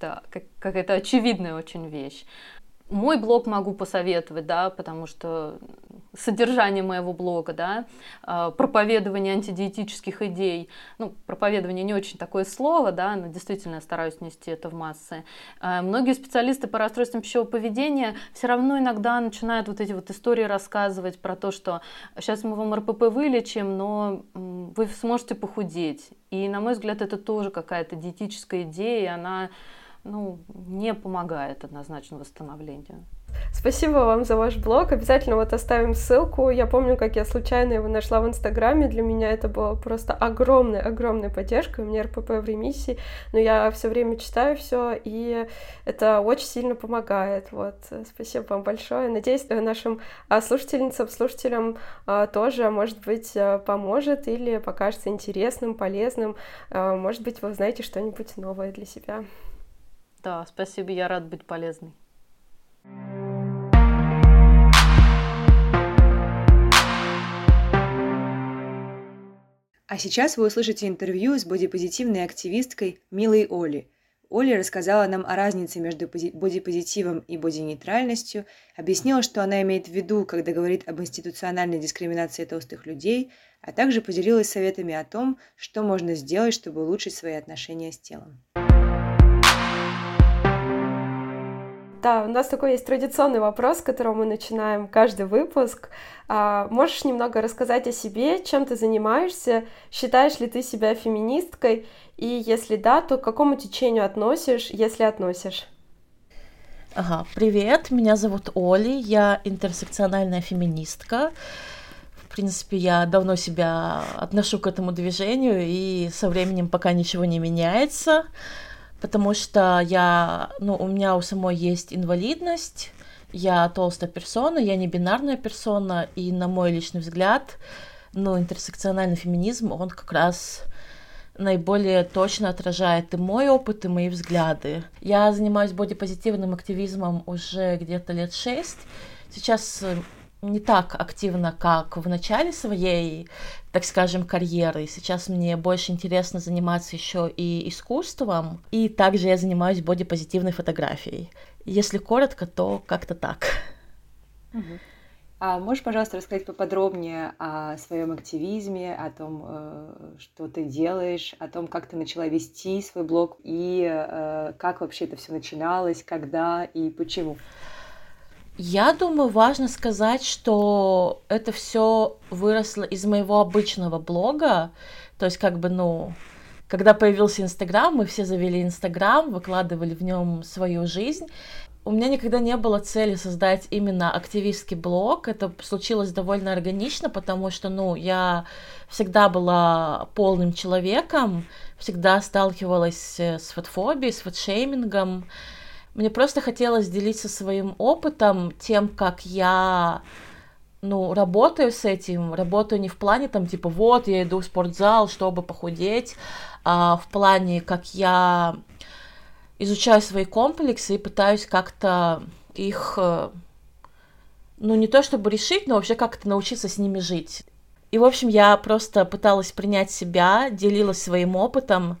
да, как, какая-то очевидная очень вещь. Мой блог могу посоветовать, да, потому что содержание моего блога, да, а, проповедование антидиетических идей. Ну, проповедование не очень такое слово, да, но действительно я стараюсь нести это в массы. А, многие специалисты по расстройствам пищевого поведения все равно иногда начинают вот эти вот истории рассказывать про то, что сейчас мы вам РПП вылечим, но вы сможете похудеть. И, на мой взгляд, это тоже какая-то диетическая идея, и она ну, не помогает однозначно восстановлению. Спасибо вам за ваш блог. Обязательно вот оставим ссылку. Я помню, как я случайно его нашла в Инстаграме. Для меня это было просто огромная, огромная поддержка. У меня РПП в ремиссии, но я все время читаю все, и это очень сильно помогает. Вот, спасибо вам большое. Надеюсь, нашим а, слушательницам, слушателям а, тоже, может быть, а, поможет или покажется интересным, полезным. Может быть, вы узнаете что-нибудь новое для себя. Да, спасибо, я рад быть полезной. А сейчас вы услышите интервью с бодипозитивной активисткой Милой Оли. Оля рассказала нам о разнице между бодипозитивом и бодинейтральностью, объяснила, что она имеет в виду, когда говорит об институциональной дискриминации толстых людей, а также поделилась советами о том, что можно сделать, чтобы улучшить свои отношения с телом. Да, у нас такой есть традиционный вопрос, с которого мы начинаем каждый выпуск. А, можешь немного рассказать о себе, чем ты занимаешься, считаешь ли ты себя феминисткой, и если да, то к какому течению относишь, если относишь? Ага, привет, меня зовут Оли, я интерсекциональная феминистка. В принципе, я давно себя отношу к этому движению, и со временем пока ничего не меняется потому что я, ну, у меня у самой есть инвалидность, я толстая персона, я не бинарная персона, и на мой личный взгляд, ну, интерсекциональный феминизм, он как раз наиболее точно отражает и мой опыт, и мои взгляды. Я занимаюсь бодипозитивным активизмом уже где-то лет шесть. Сейчас не так активно, как в начале своей, так скажем, карьеры. Сейчас мне больше интересно заниматься еще и искусством, и также я занимаюсь бодипозитивной фотографией. Если коротко, то как-то так. А можешь, пожалуйста, рассказать поподробнее о своем активизме, о том, э, что ты делаешь, о том, как ты начала вести свой блог и э, как вообще это все начиналось, когда и почему? Я думаю, важно сказать, что это все выросло из моего обычного блога. То есть, как бы, ну, когда появился Инстаграм, мы все завели Инстаграм, выкладывали в нем свою жизнь. У меня никогда не было цели создать именно активистский блог. Это случилось довольно органично, потому что, ну, я всегда была полным человеком, всегда сталкивалась с фотофобией, с фотошеймингом. Мне просто хотелось делиться своим опытом, тем, как я ну, работаю с этим, работаю не в плане там, типа, вот, я иду в спортзал, чтобы похудеть, а в плане, как я изучаю свои комплексы и пытаюсь как-то их, э, ну, не то чтобы решить, но вообще как-то научиться с ними жить. И, в общем, я просто пыталась принять себя, делилась своим опытом,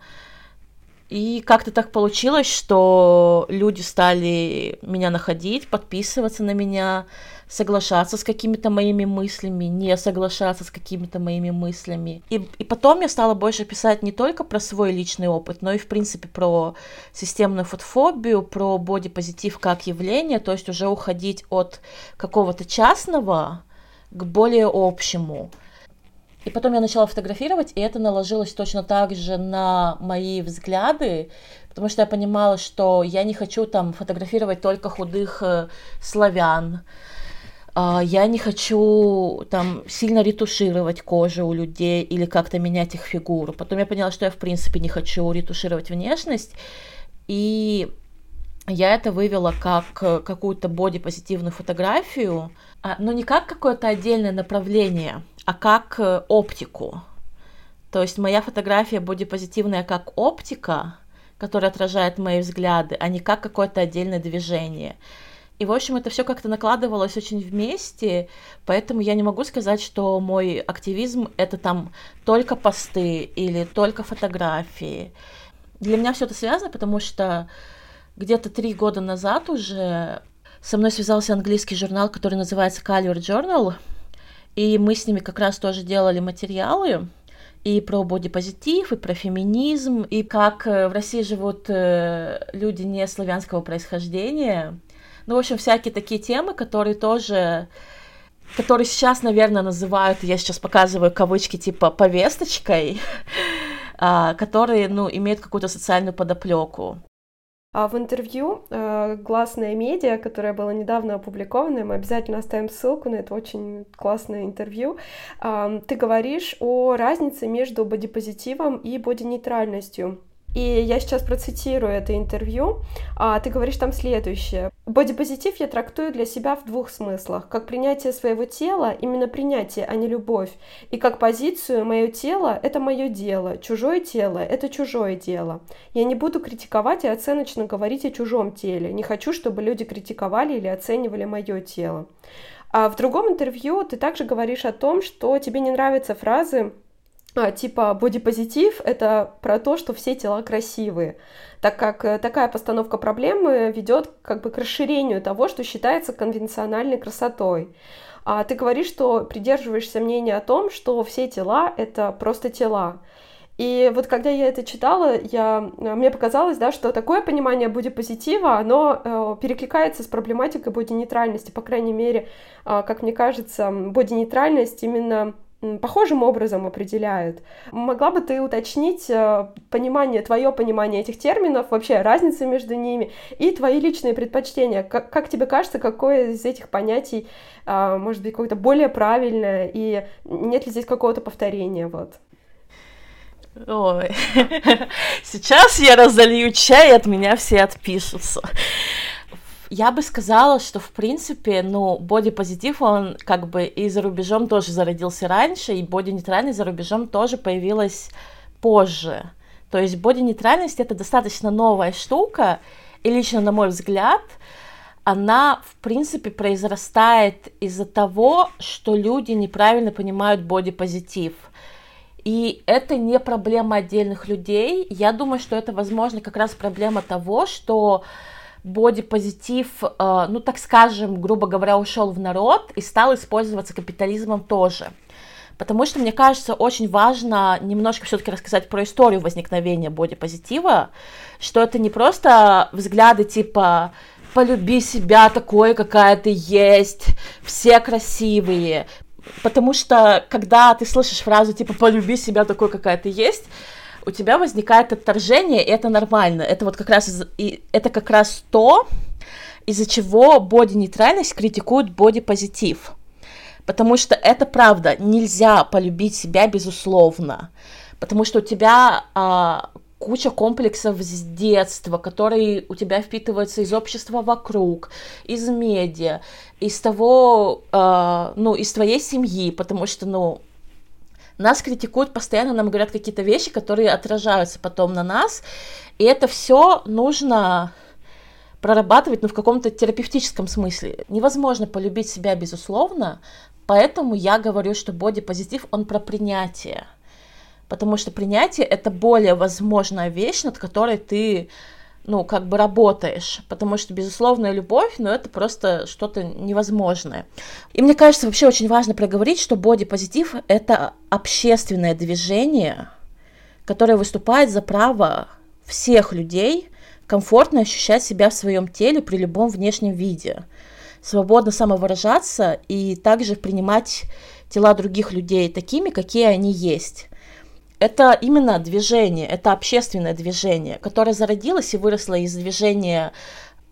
и как-то так получилось, что люди стали меня находить, подписываться на меня, соглашаться с какими-то моими мыслями, не соглашаться с какими-то моими мыслями. И, и потом я стала больше писать не только про свой личный опыт, но и, в принципе, про системную фотофобию, про бодипозитив как явление, то есть уже уходить от какого-то частного к более общему. И потом я начала фотографировать, и это наложилось точно так же на мои взгляды, потому что я понимала, что я не хочу там фотографировать только худых э, славян, э, я не хочу там сильно ретушировать кожу у людей или как-то менять их фигуру. Потом я поняла, что я в принципе не хочу ретушировать внешность, и я это вывела как э, какую-то бодипозитивную фотографию, а, но не как какое-то отдельное направление – а как э, оптику. То есть моя фотография бодипозитивная как оптика, которая отражает мои взгляды, а не как какое-то отдельное движение. И, в общем, это все как-то накладывалось очень вместе, поэтому я не могу сказать, что мой активизм это там только посты или только фотографии. Для меня все это связано, потому что где-то три года назад уже со мной связался английский журнал, который называется Color Journal, и мы с ними как раз тоже делали материалы и про бодипозитив, и про феминизм, и как э, в России живут э, люди не славянского происхождения. Ну, в общем, всякие такие темы, которые тоже которые сейчас, наверное, называют, я сейчас показываю кавычки типа повесточкой, *laughs* а, которые, ну, имеют какую-то социальную подоплеку. А в интервью э, «Гласная медиа», которое было недавно опубликовано, мы обязательно оставим ссылку на это очень классное интервью, ты говоришь о разнице между бодипозитивом и бодинейтральностью. И я сейчас процитирую это интервью. А, ты говоришь там следующее. Бодипозитив я трактую для себя в двух смыслах. Как принятие своего тела, именно принятие, а не любовь. И как позицию мое тело — это мое дело, чужое тело — это чужое дело. Я не буду критиковать и оценочно говорить о чужом теле. Не хочу, чтобы люди критиковали или оценивали мое тело. А в другом интервью ты также говоришь о том, что тебе не нравятся фразы типа бодипозитив — это про то, что все тела красивые, так как э, такая постановка проблемы ведет как бы к расширению того, что считается конвенциональной красотой. А ты говоришь, что придерживаешься мнения о том, что все тела — это просто тела. И вот когда я это читала, я, э, мне показалось, да, что такое понимание бодипозитива, оно э, перекликается с проблематикой бодинейтральности. По крайней мере, э, как мне кажется, бодинейтральность именно похожим образом определяют. Могла бы ты уточнить э, понимание, твое понимание этих терминов, вообще разницы между ними и твои личные предпочтения? Как, как тебе кажется, какое из этих понятий а, может быть какое-то более правильное и нет ли здесь какого-то повторения? Вот. Ой, *laughs* сейчас я разолью чай, и от меня все отпишутся. Я бы сказала, что, в принципе, ну, бодипозитив, он как бы и за рубежом тоже зародился раньше, и боди-нейтральность за рубежом тоже появилась позже. То есть боди-нейтральность — это достаточно новая штука, и лично, на мой взгляд, она, в принципе, произрастает из-за того, что люди неправильно понимают бодипозитив. И это не проблема отдельных людей. Я думаю, что это, возможно, как раз проблема того, что бодипозитив, э, ну, так скажем, грубо говоря, ушел в народ и стал использоваться капитализмом тоже. Потому что, мне кажется, очень важно немножко все-таки рассказать про историю возникновения бодипозитива, что это не просто взгляды типа полюби себя такой, какая ты есть, все красивые. Потому что, когда ты слышишь фразу типа полюби себя такой, какая ты есть, у тебя возникает отторжение, и это нормально. Это вот как раз, и это как раз то, из-за чего боди-нейтральность критикует боди-позитив. Потому что это правда, нельзя полюбить себя безусловно. Потому что у тебя а, куча комплексов с детства, которые у тебя впитываются из общества вокруг, из медиа, из того, э, ну, из твоей семьи, потому что, ну, нас критикуют постоянно, нам говорят какие-то вещи, которые отражаются потом на нас, и это все нужно прорабатывать, ну, в каком-то терапевтическом смысле. Невозможно полюбить себя, безусловно, поэтому я говорю, что бодипозитив, он про принятие потому что принятие это более возможная вещь, над которой ты ну, как бы работаешь, потому что безусловная любовь, ну, это просто что-то невозможное. И мне кажется, вообще очень важно проговорить, что бодипозитив — это общественное движение, которое выступает за право всех людей комфортно ощущать себя в своем теле при любом внешнем виде, свободно самовыражаться и также принимать тела других людей такими, какие они есть это именно движение, это общественное движение, которое зародилось и выросло из движения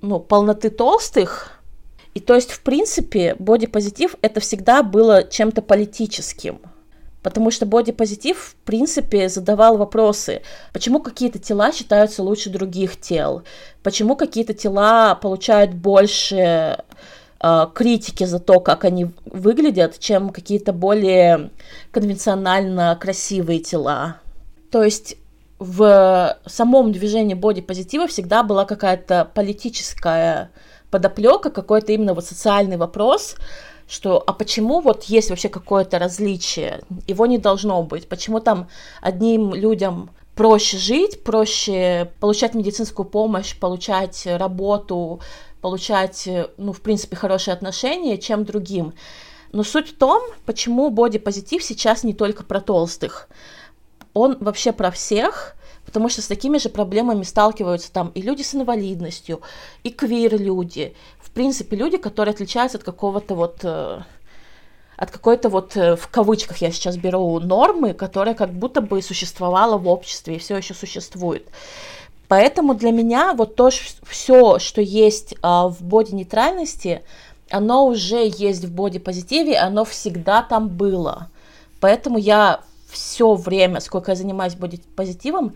ну, полноты толстых. И то есть, в принципе, бодипозитив это всегда было чем-то политическим. Потому что бодипозитив, в принципе, задавал вопросы, почему какие-то тела считаются лучше других тел, почему какие-то тела получают больше э, критики за то, как они выглядят, чем какие-то более конвенционально красивые тела. То есть в самом движении бодипозитива всегда была какая-то политическая подоплека, какой-то именно вот социальный вопрос, что а почему вот есть вообще какое-то различие, его не должно быть, почему там одним людям проще жить, проще получать медицинскую помощь, получать работу, получать, э, ну, в принципе, хорошие отношения, чем другим. Но суть в том, почему бодипозитив сейчас не только про толстых. Он вообще про всех, потому что с такими же проблемами сталкиваются там и люди с инвалидностью, и квир-люди. В принципе, люди, которые отличаются от какого-то вот э, от какой-то вот, э, в кавычках я сейчас беру, нормы, которая как будто бы существовала в обществе и все еще существует. Поэтому для меня вот то все, что есть а, в боди-нейтральности, оно уже есть в боди-позитиве, оно всегда там было. Поэтому я все время, сколько я занимаюсь боди-позитивом,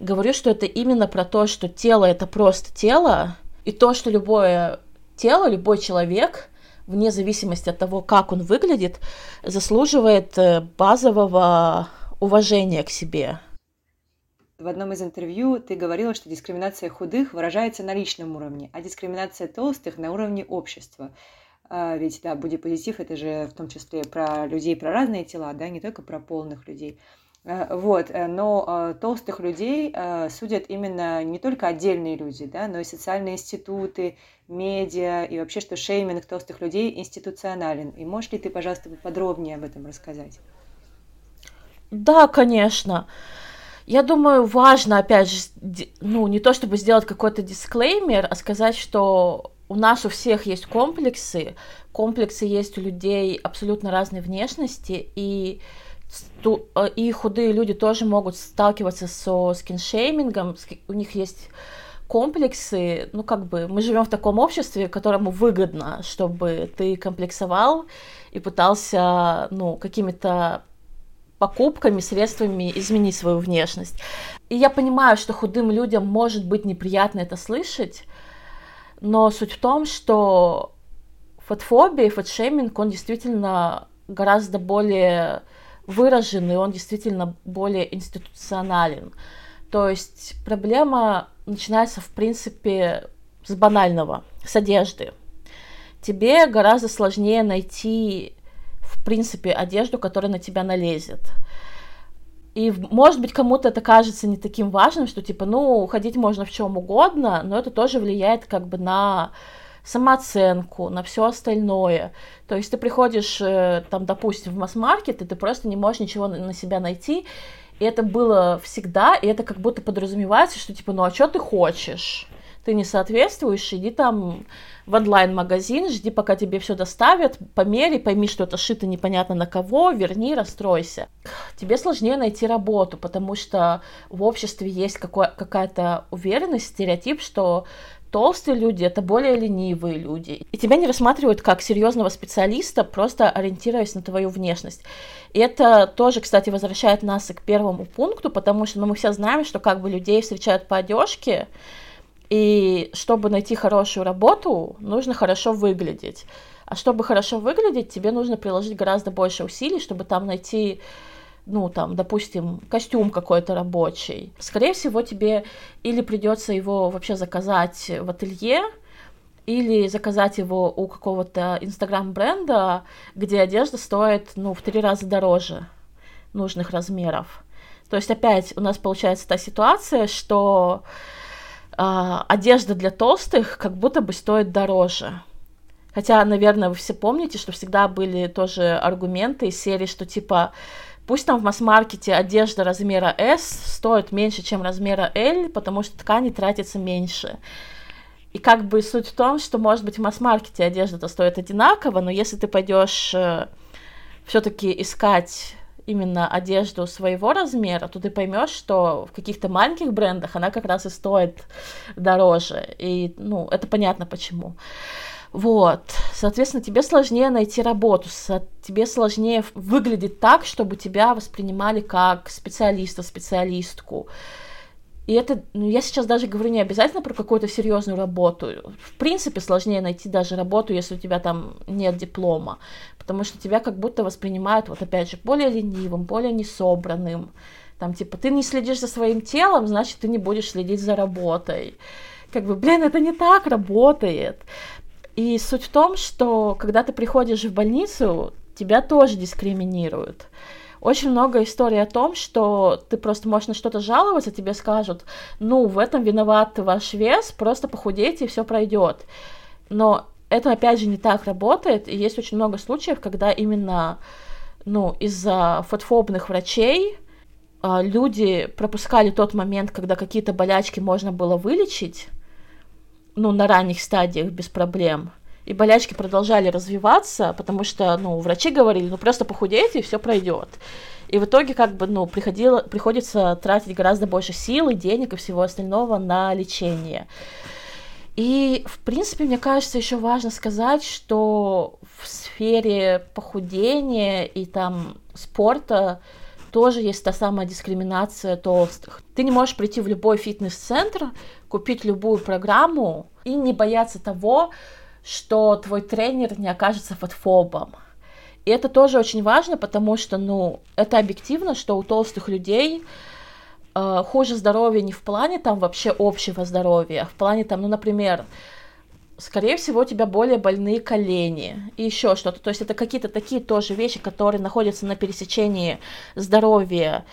говорю, что это именно про то, что тело это просто тело, и то, что любое тело, любой человек, вне зависимости от того, как он выглядит, заслуживает э, базового уважения к себе. В одном из интервью ты говорила, что дискриминация худых выражается на личном уровне, а дискриминация толстых на уровне общества. А, ведь, да, бодипозитив – это же в том числе про людей, про разные тела, да, не только про полных людей. А, вот, э, но а, толстых людей судят именно не только отдельные люди, да, но и социальные институты, медиа, и вообще, что шейминг толстых людей институционален. И можешь ли ты, пожалуйста, подробнее об этом рассказать? Да, конечно. Я думаю, важно, опять же, ну, не то чтобы сделать какой-то дисклеймер, а сказать, что у нас у всех есть комплексы, комплексы есть у людей абсолютно разной внешности, и э, и худые люди тоже могут сталкиваться со скиншеймингом, у них есть комплексы, ну как бы мы живем в таком обществе, которому выгодно, чтобы ты комплексовал и пытался, ну, какими-то покупками, средствами изменить свою внешность. И я понимаю, что худым людям может быть неприятно это слышать, но суть в том, что фотфобия, фотшейминг, он действительно гораздо более выраженный, он действительно более институционален. То есть проблема начинается, в принципе, с банального, с одежды. Тебе гораздо сложнее найти, в принципе, одежду, которая на тебя налезет. И, может быть, кому-то это кажется не таким важным, что, типа, ну, ходить можно в чем угодно, но это тоже влияет как бы на самооценку, на все остальное. То есть ты приходишь, э, там, допустим, в масс-маркет, и ты просто не можешь ничего на себя найти, и это было всегда, и это как будто подразумевается, что типа, ну а что ты хочешь? Ты не соответствуешь, иди там в онлайн-магазин, жди, пока тебе все доставят, помери, пойми, что это шито непонятно на кого, верни, расстройся. Тебе сложнее найти работу, потому что в обществе есть какая-то уверенность, стереотип, что толстые люди это более ленивые люди. И тебя не рассматривают как серьезного специалиста, просто ориентируясь на твою внешность. И это тоже, кстати, возвращает нас к первому пункту, потому что ну, мы все знаем, что как бы людей встречают по одежке, и чтобы найти хорошую работу, нужно хорошо выглядеть. А чтобы хорошо выглядеть, тебе нужно приложить гораздо больше усилий, чтобы там найти ну, там, допустим, костюм какой-то рабочий, скорее всего, тебе или придется его вообще заказать в ателье, или заказать его у какого-то инстаграм-бренда, где одежда стоит, ну, в три раза дороже нужных размеров. То есть опять у нас получается та ситуация, что э, одежда для толстых как будто бы стоит дороже. Хотя, наверное, вы все помните, что всегда были тоже аргументы из серии, что типа Пусть там в масс-маркете одежда размера S стоит меньше, чем размера L, потому что ткани тратится меньше. И как бы суть в том, что, может быть, в масс-маркете одежда-то стоит одинаково, но если ты пойдешь э, все-таки искать именно одежду своего размера, то ты поймешь, что в каких-то маленьких брендах она как раз и стоит дороже. И, ну, это понятно почему. Вот, соответственно, тебе сложнее найти работу, тебе сложнее выглядеть так, чтобы тебя воспринимали как специалиста, специалистку. И это, ну, я сейчас даже говорю не обязательно про какую-то серьезную работу. В принципе, сложнее найти даже работу, если у тебя там нет диплома. Потому что тебя как будто воспринимают, вот опять же, более ленивым, более несобранным. Там, типа, ты не следишь за своим телом, значит, ты не будешь следить за работой. Как бы, блин, это не так работает. И суть в том, что когда ты приходишь в больницу, тебя тоже дискриминируют. Очень много историй о том, что ты просто можешь на что-то жаловаться, тебе скажут, ну, в этом виноват ваш вес, просто похудейте, и все пройдет. Но это, опять же, не так работает, и есть очень много случаев, когда именно, ну, из-за фотофобных врачей а, люди пропускали тот момент, когда какие-то болячки можно было вылечить, ну, на ранних стадиях без проблем. И болячки продолжали развиваться, потому что, ну, врачи говорили, ну, просто похудейте, и все пройдет. И в итоге, как бы, ну, приходило, приходится тратить гораздо больше сил и денег и всего остального на лечение. И, в принципе, мне кажется, еще важно сказать, что в сфере похудения и там спорта тоже есть та самая дискриминация толстых. Ты не можешь прийти в любой фитнес-центр, купить любую программу и не бояться того, что твой тренер не окажется фотфобом. И это тоже очень важно, потому что, ну, это объективно, что у толстых людей э, хуже здоровье не в плане там вообще общего здоровья, а в плане там, ну, например, скорее всего, у тебя более больные колени и еще что-то. То есть это какие-то такие тоже вещи, которые находятся на пересечении здоровья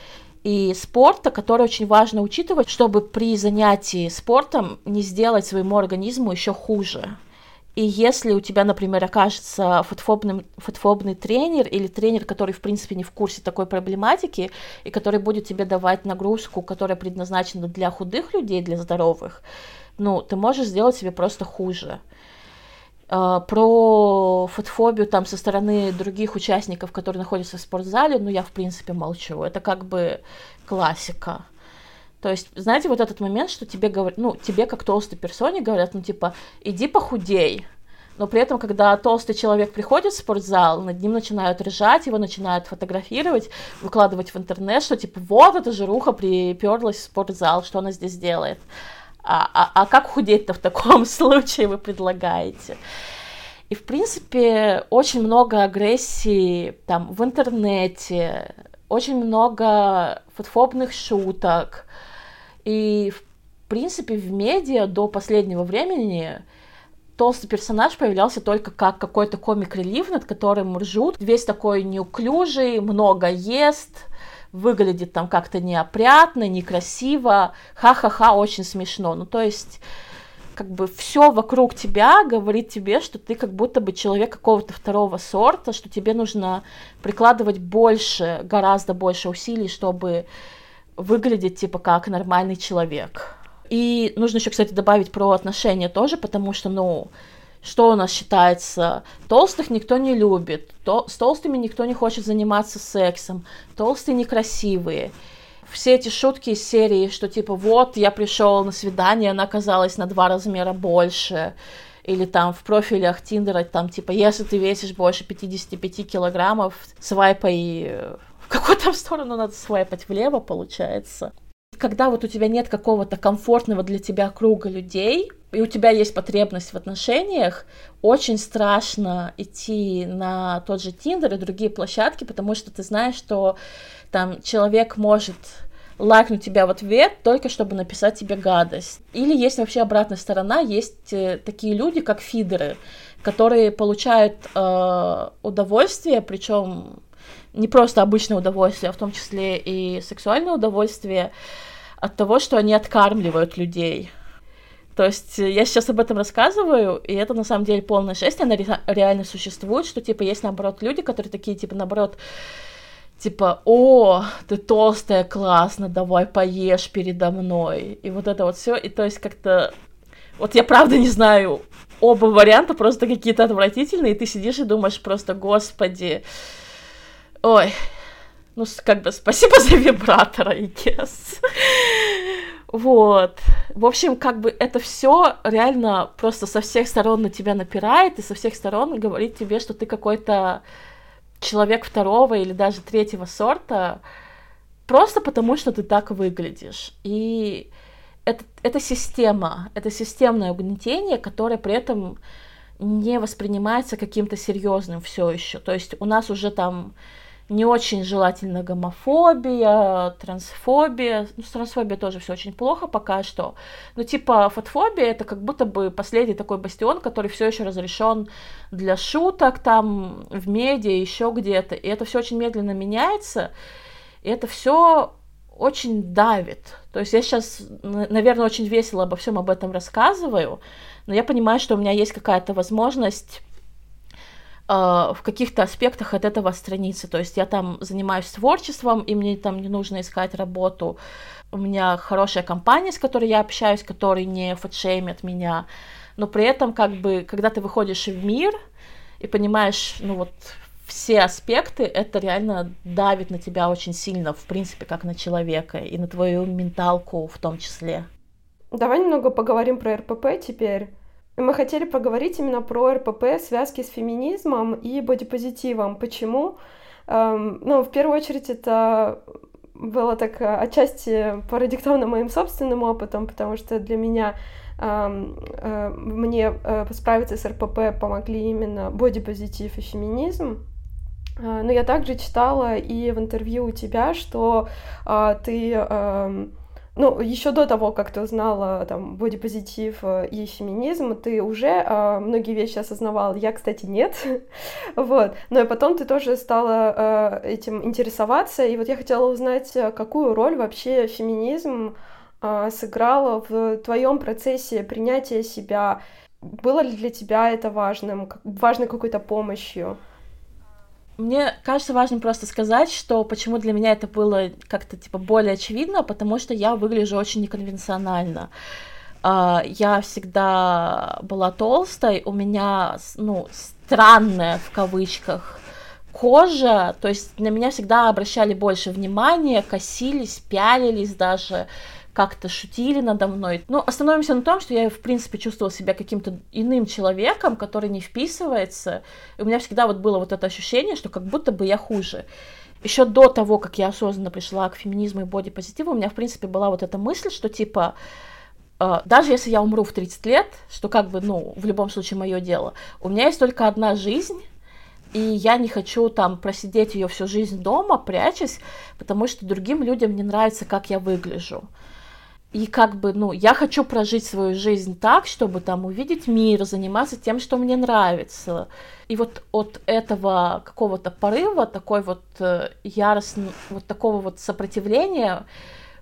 и спорта, которые очень важно учитывать, чтобы при занятии спортом не сделать своему организму еще хуже. И если у тебя, например, окажется фотофобный, фотофобный тренер или тренер, который, в принципе, не в курсе такой проблематики, и который будет тебе давать нагрузку, которая предназначена для худых людей, для здоровых, ну, ты можешь сделать себе просто хуже. Uh, про фотофобию там со стороны других участников, которые находятся в спортзале, ну, я, в принципе, молчу. Это как бы классика. То есть, знаете, вот этот момент, что тебе говорят, ну, тебе как толстой персоне говорят, ну, типа, иди похудей. Но при этом, когда толстый человек приходит в спортзал, над ним начинают ржать, его начинают фотографировать, выкладывать в интернет, что типа вот эта жируха приперлась в спортзал, что она здесь делает. А, а, а как худеть-то в таком *laughs* случае вы предлагаете? И, в принципе, очень много агрессии там в интернете, очень много фотофобных шуток, и, в принципе, в медиа до последнего времени толстый персонаж появлялся только как какой-то комик-релив, над которым ржут. Весь такой неуклюжий, много ест, выглядит там как-то неопрятно, некрасиво. Ха-ха-ха, очень смешно. Ну, то есть как бы все вокруг тебя говорит тебе, что ты как будто бы человек какого-то второго сорта, что тебе нужно прикладывать больше, гораздо больше усилий, чтобы выглядеть типа как нормальный человек. И нужно еще, кстати, добавить про отношения тоже, потому что, ну, что у нас считается? Толстых никто не любит, то, с толстыми никто не хочет заниматься сексом, толстые некрасивые. Все эти шутки из серии, что типа вот я пришел на свидание, она оказалась на два размера больше, или там в профилях Тиндера, там типа, если ты весишь больше 55 килограммов, свайпай в какую там сторону надо свайпать влево, получается когда вот у тебя нет какого-то комфортного для тебя круга людей, и у тебя есть потребность в отношениях, очень страшно идти на тот же Тиндер и другие площадки, потому что ты знаешь, что там человек может лайкнуть тебя в ответ только чтобы написать тебе гадость. Или есть вообще обратная сторона, есть э, такие люди, как фидеры, которые получают э, удовольствие, причем не просто обычное удовольствие, а в том числе и сексуальное удовольствие от того, что они откармливают людей. То есть э, я сейчас об этом рассказываю, и это на самом деле полная шесть, она ре- реально существует, что типа есть наоборот люди, которые такие типа наоборот типа, о, ты толстая, классно, давай поешь передо мной. И вот это вот все. И то есть как-то... Вот я правда не знаю, оба варианта просто какие-то отвратительные, и ты сидишь и думаешь просто, господи, Ой, ну, как бы спасибо *laughs* за вибратор, I guess. Вот. В общем, как бы это все реально просто со всех сторон на тебя напирает, и со всех сторон говорит тебе, что ты какой-то человек второго или даже третьего сорта, просто потому что ты так выглядишь. И это, это система, это системное угнетение, которое при этом не воспринимается каким-то серьезным все еще. То есть у нас уже там не очень желательно гомофобия, трансфобия. Ну, с трансфобией тоже все очень плохо пока что. Но типа фотофобия это как будто бы последний такой бастион, который все еще разрешен для шуток там в медиа, еще где-то. И это все очень медленно меняется. И это все очень давит. То есть я сейчас, наверное, очень весело обо всем об этом рассказываю, но я понимаю, что у меня есть какая-то возможность в каких-то аспектах от этого отстраниться. То есть я там занимаюсь творчеством, и мне там не нужно искать работу. У меня хорошая компания, с которой я общаюсь, которые не фэтшеймят меня. Но при этом, как бы, когда ты выходишь в мир и понимаешь, ну вот, все аспекты, это реально давит на тебя очень сильно, в принципе, как на человека, и на твою менталку в том числе. Давай немного поговорим про РПП теперь. Мы хотели поговорить именно про РПП, связки с феминизмом и бодипозитивом. Почему? Эм, ну, в первую очередь, это было так э, отчасти продиктовано моим собственным опытом, потому что для меня эм, э, мне э, справиться с РПП помогли именно бодипозитив и феминизм. Но я также читала и в интервью у тебя, что ты эм, ну, еще до того, как ты узнала там бодипозитив э, и феминизм, ты уже э, многие вещи осознавала. Я, кстати, нет. *laughs* вот. Но и потом ты тоже стала э, этим интересоваться. И вот я хотела узнать, э, какую роль вообще феминизм э, сыграла в твоем процессе принятия себя. Было ли для тебя это важным, важной какой-то помощью? Мне кажется важным просто сказать, что почему для меня это было как-то типа более очевидно, потому что я выгляжу очень неконвенционально. А, я всегда была толстой, у меня, ну, странная в кавычках кожа, то есть на меня всегда обращали больше внимания, косились, пялились даже, как-то шутили надо мной. Ну, остановимся на том, что я, в принципе, чувствовала себя каким-то иным человеком, который не вписывается. И у меня всегда вот было вот это ощущение, что как будто бы я хуже. Еще до того, как я осознанно пришла к феминизму и бодипозитиву, у меня, в принципе, была вот эта мысль, что типа Uh, даже если я умру в 30 лет, что как бы, ну, в любом случае мое дело, у меня есть только одна жизнь, и я не хочу там просидеть ее всю жизнь дома, прячась, потому что другим людям не нравится, как я выгляжу. И как бы, ну, я хочу прожить свою жизнь так, чтобы там увидеть мир, заниматься тем, что мне нравится. И вот от этого какого-то порыва, такой вот э, яростного, вот такого вот сопротивления,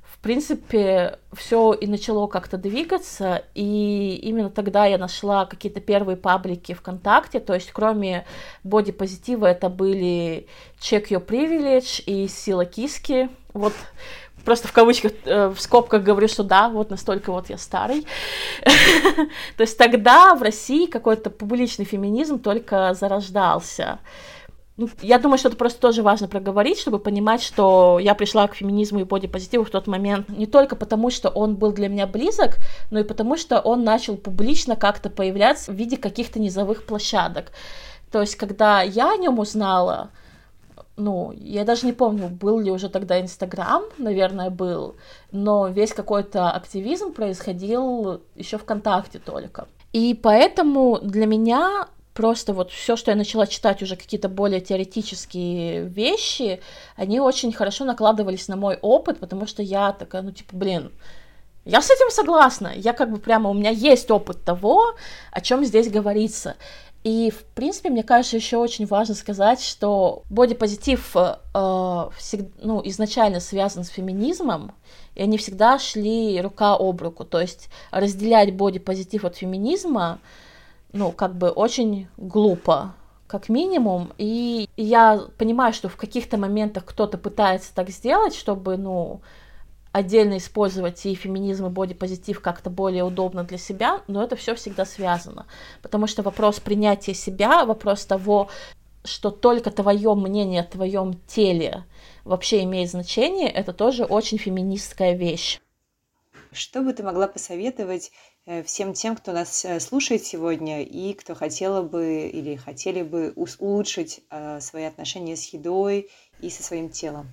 в принципе, все и начало как-то двигаться, и именно тогда я нашла какие-то первые паблики ВКонтакте, то есть кроме бодипозитива это были Check Your Privilege и Сила Киски, вот просто в кавычках, э, в скобках говорю, что да, вот настолько вот я старый. *laughs* То есть тогда в России какой-то публичный феминизм только зарождался. Ну, я думаю, что это просто тоже важно проговорить, чтобы понимать, что я пришла к феминизму и бодипозитиву в тот момент не только потому, что он был для меня близок, но и потому, что он начал публично как-то появляться в виде каких-то низовых площадок. То есть, когда я о нем узнала, ну, я даже не помню, был ли уже тогда Инстаграм, наверное, был, но весь какой-то активизм происходил еще ВКонтакте только. И поэтому для меня просто вот все, что я начала читать уже какие-то более теоретические вещи, они очень хорошо накладывались на мой опыт, потому что я такая, ну, типа, блин, я с этим согласна. Я как бы прямо, у меня есть опыт того, о чем здесь говорится. И, в принципе, мне кажется, еще очень важно сказать, что бодипозитив э, всег, ну, изначально связан с феминизмом, и они всегда шли рука об руку. То есть разделять бодипозитив от феминизма, ну, как бы очень глупо, как минимум. И я понимаю, что в каких-то моментах кто-то пытается так сделать, чтобы, ну, отдельно использовать и феминизм, и бодипозитив как-то более удобно для себя, но это все всегда связано. Потому что вопрос принятия себя, вопрос того, что только твое мнение о твоем теле вообще имеет значение, это тоже очень феминистская вещь. Что бы ты могла посоветовать э, всем тем, кто нас э, слушает сегодня и кто хотела бы или хотели бы улучшить э, свои отношения с едой и со своим телом?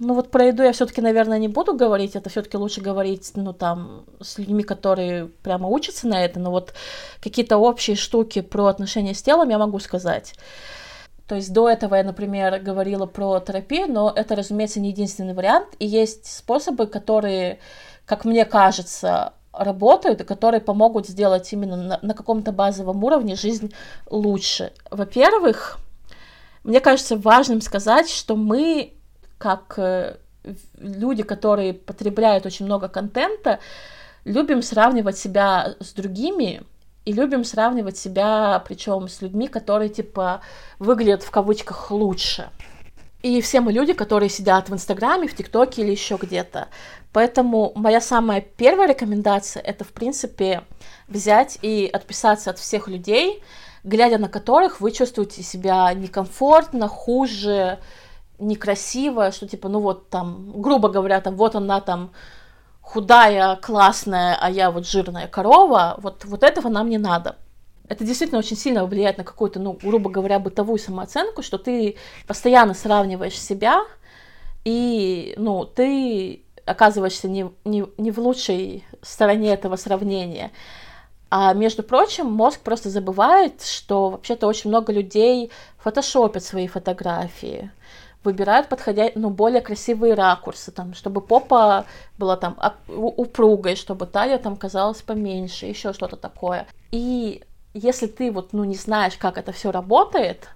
Ну вот про еду я все-таки, наверное, не буду говорить, это все-таки лучше говорить, ну там, с людьми, которые прямо учатся на это, но вот какие-то общие штуки про отношения с телом я могу сказать. То есть до этого я, например, говорила про терапию, но это, разумеется, не единственный вариант, и есть способы, которые, как мне кажется, работают и которые помогут сделать именно на, на каком-то базовом уровне жизнь лучше. Во-первых, мне кажется важным сказать, что мы как э, люди, которые потребляют очень много контента, любим сравнивать себя с другими и любим сравнивать себя, причем с людьми, которые типа выглядят в кавычках лучше. И все мы люди, которые сидят в Инстаграме, в ТикТоке или еще где-то. Поэтому моя самая первая рекомендация это, в принципе, взять и отписаться от всех людей, глядя на которых вы чувствуете себя некомфортно, хуже, некрасиво, что типа, ну вот там, грубо говоря, там вот она там худая, классная, а я вот жирная корова, вот, вот этого нам не надо. Это действительно очень сильно влияет на какую-то, ну, грубо говоря, бытовую самооценку, что ты постоянно сравниваешь себя, и, ну, ты оказываешься не, не, не в лучшей стороне этого сравнения. А между прочим, мозг просто забывает, что вообще-то очень много людей фотошопят свои фотографии, выбирают подходя, ну, более красивые ракурсы, там, чтобы попа была там упругой, чтобы талия там казалась поменьше, еще что-то такое. И если ты вот, ну, не знаешь, как это все работает,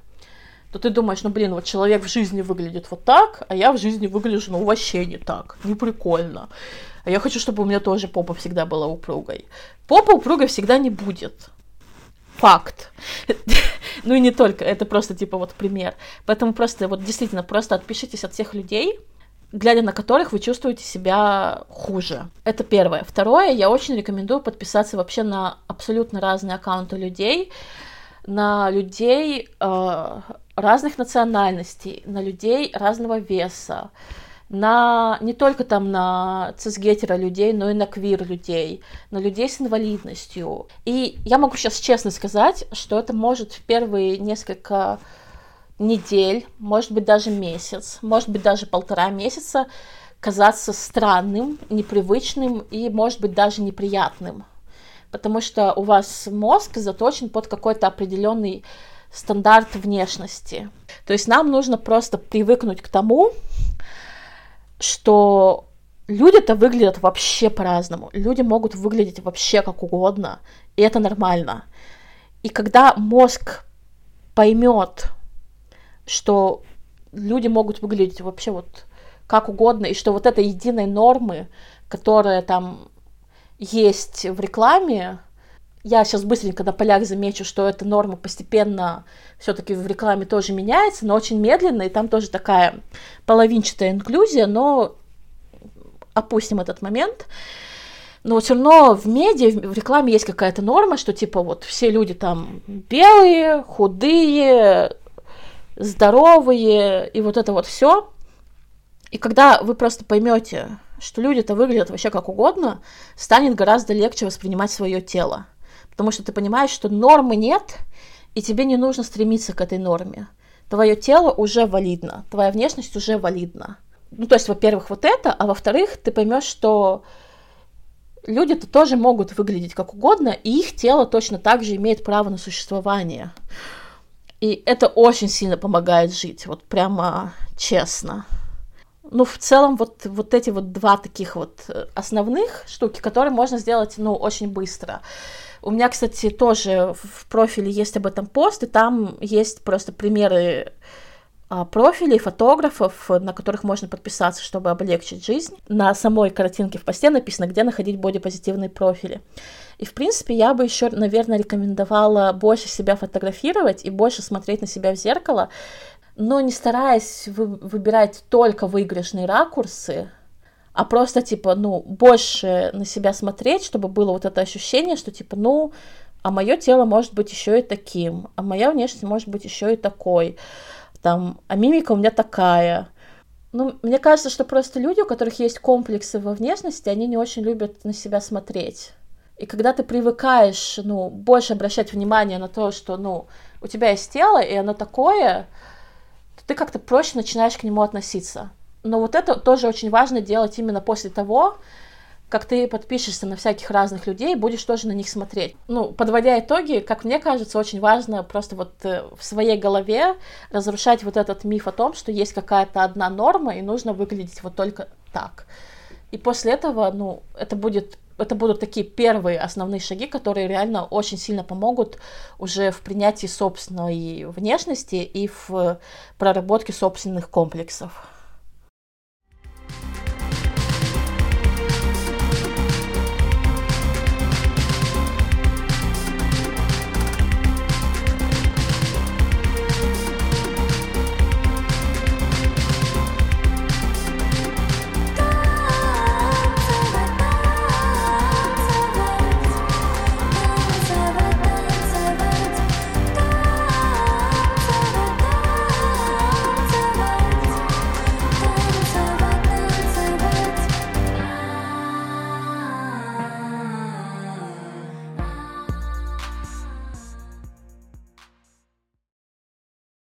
то ты думаешь, ну, блин, вот человек в жизни выглядит вот так, а я в жизни выгляжу, ну, вообще не так, не прикольно. А я хочу, чтобы у меня тоже попа всегда была упругой. Попа упругой всегда не будет факт. Ну и не только, это просто типа вот пример. Поэтому просто вот действительно просто отпишитесь от всех людей, глядя на которых вы чувствуете себя хуже. Это первое. Второе, я очень рекомендую подписаться вообще на абсолютно разные аккаунты людей, на людей э, разных национальностей, на людей разного веса, на не только там на цисгетера людей, но и на квир людей, на людей с инвалидностью. И я могу сейчас честно сказать, что это может в первые несколько недель, может быть даже месяц, может быть даже полтора месяца казаться странным, непривычным и, может быть, даже неприятным. Потому что у вас мозг заточен под какой-то определенный стандарт внешности. То есть нам нужно просто привыкнуть к тому, что люди-то выглядят вообще по-разному. Люди могут выглядеть вообще как угодно, и это нормально. И когда мозг поймет, что люди могут выглядеть вообще вот как угодно, и что вот этой единой нормы, которая там есть в рекламе, я сейчас быстренько на полях замечу, что эта норма постепенно все-таки в рекламе тоже меняется, но очень медленно, и там тоже такая половинчатая инклюзия, но опустим этот момент. Но все равно в медиа, в рекламе есть какая-то норма, что типа вот все люди там белые, худые, здоровые, и вот это вот все. И когда вы просто поймете, что люди-то выглядят вообще как угодно, станет гораздо легче воспринимать свое тело. Потому что ты понимаешь, что нормы нет, и тебе не нужно стремиться к этой норме. Твое тело уже валидно, твоя внешность уже валидна. Ну, то есть, во-первых, вот это, а во-вторых, ты поймешь, что люди-то тоже могут выглядеть как угодно, и их тело точно так же имеет право на существование. И это очень сильно помогает жить, вот прямо честно. Ну, в целом, вот, вот эти вот два таких вот основных штуки, которые можно сделать, ну, очень быстро. У меня, кстати, тоже в профиле есть об этом пост, и там есть просто примеры а, профилей фотографов, на которых можно подписаться, чтобы облегчить жизнь. На самой картинке в посте написано, где находить бодипозитивные профили. И, в принципе, я бы еще, наверное, рекомендовала больше себя фотографировать и больше смотреть на себя в зеркало, но не стараясь вы выбирать только выигрышные ракурсы, а просто, типа, ну, больше на себя смотреть, чтобы было вот это ощущение, что, типа, ну, а мое тело может быть еще и таким, а моя внешность может быть еще и такой там, а мимика у меня такая. Ну, мне кажется, что просто люди, у которых есть комплексы во внешности, они не очень любят на себя смотреть. И когда ты привыкаешь, ну, больше обращать внимание на то, что, ну, у тебя есть тело, и оно такое, то ты как-то проще начинаешь к нему относиться. Но вот это тоже очень важно делать именно после того, как ты подпишешься на всяких разных людей, будешь тоже на них смотреть. Ну, подводя итоги, как мне кажется, очень важно просто вот э, в своей голове разрушать вот этот миф о том, что есть какая-то одна норма, и нужно выглядеть вот только так. И после этого, ну, это будет это будут такие первые основные шаги, которые реально очень сильно помогут уже в принятии собственной внешности и в проработке собственных комплексов.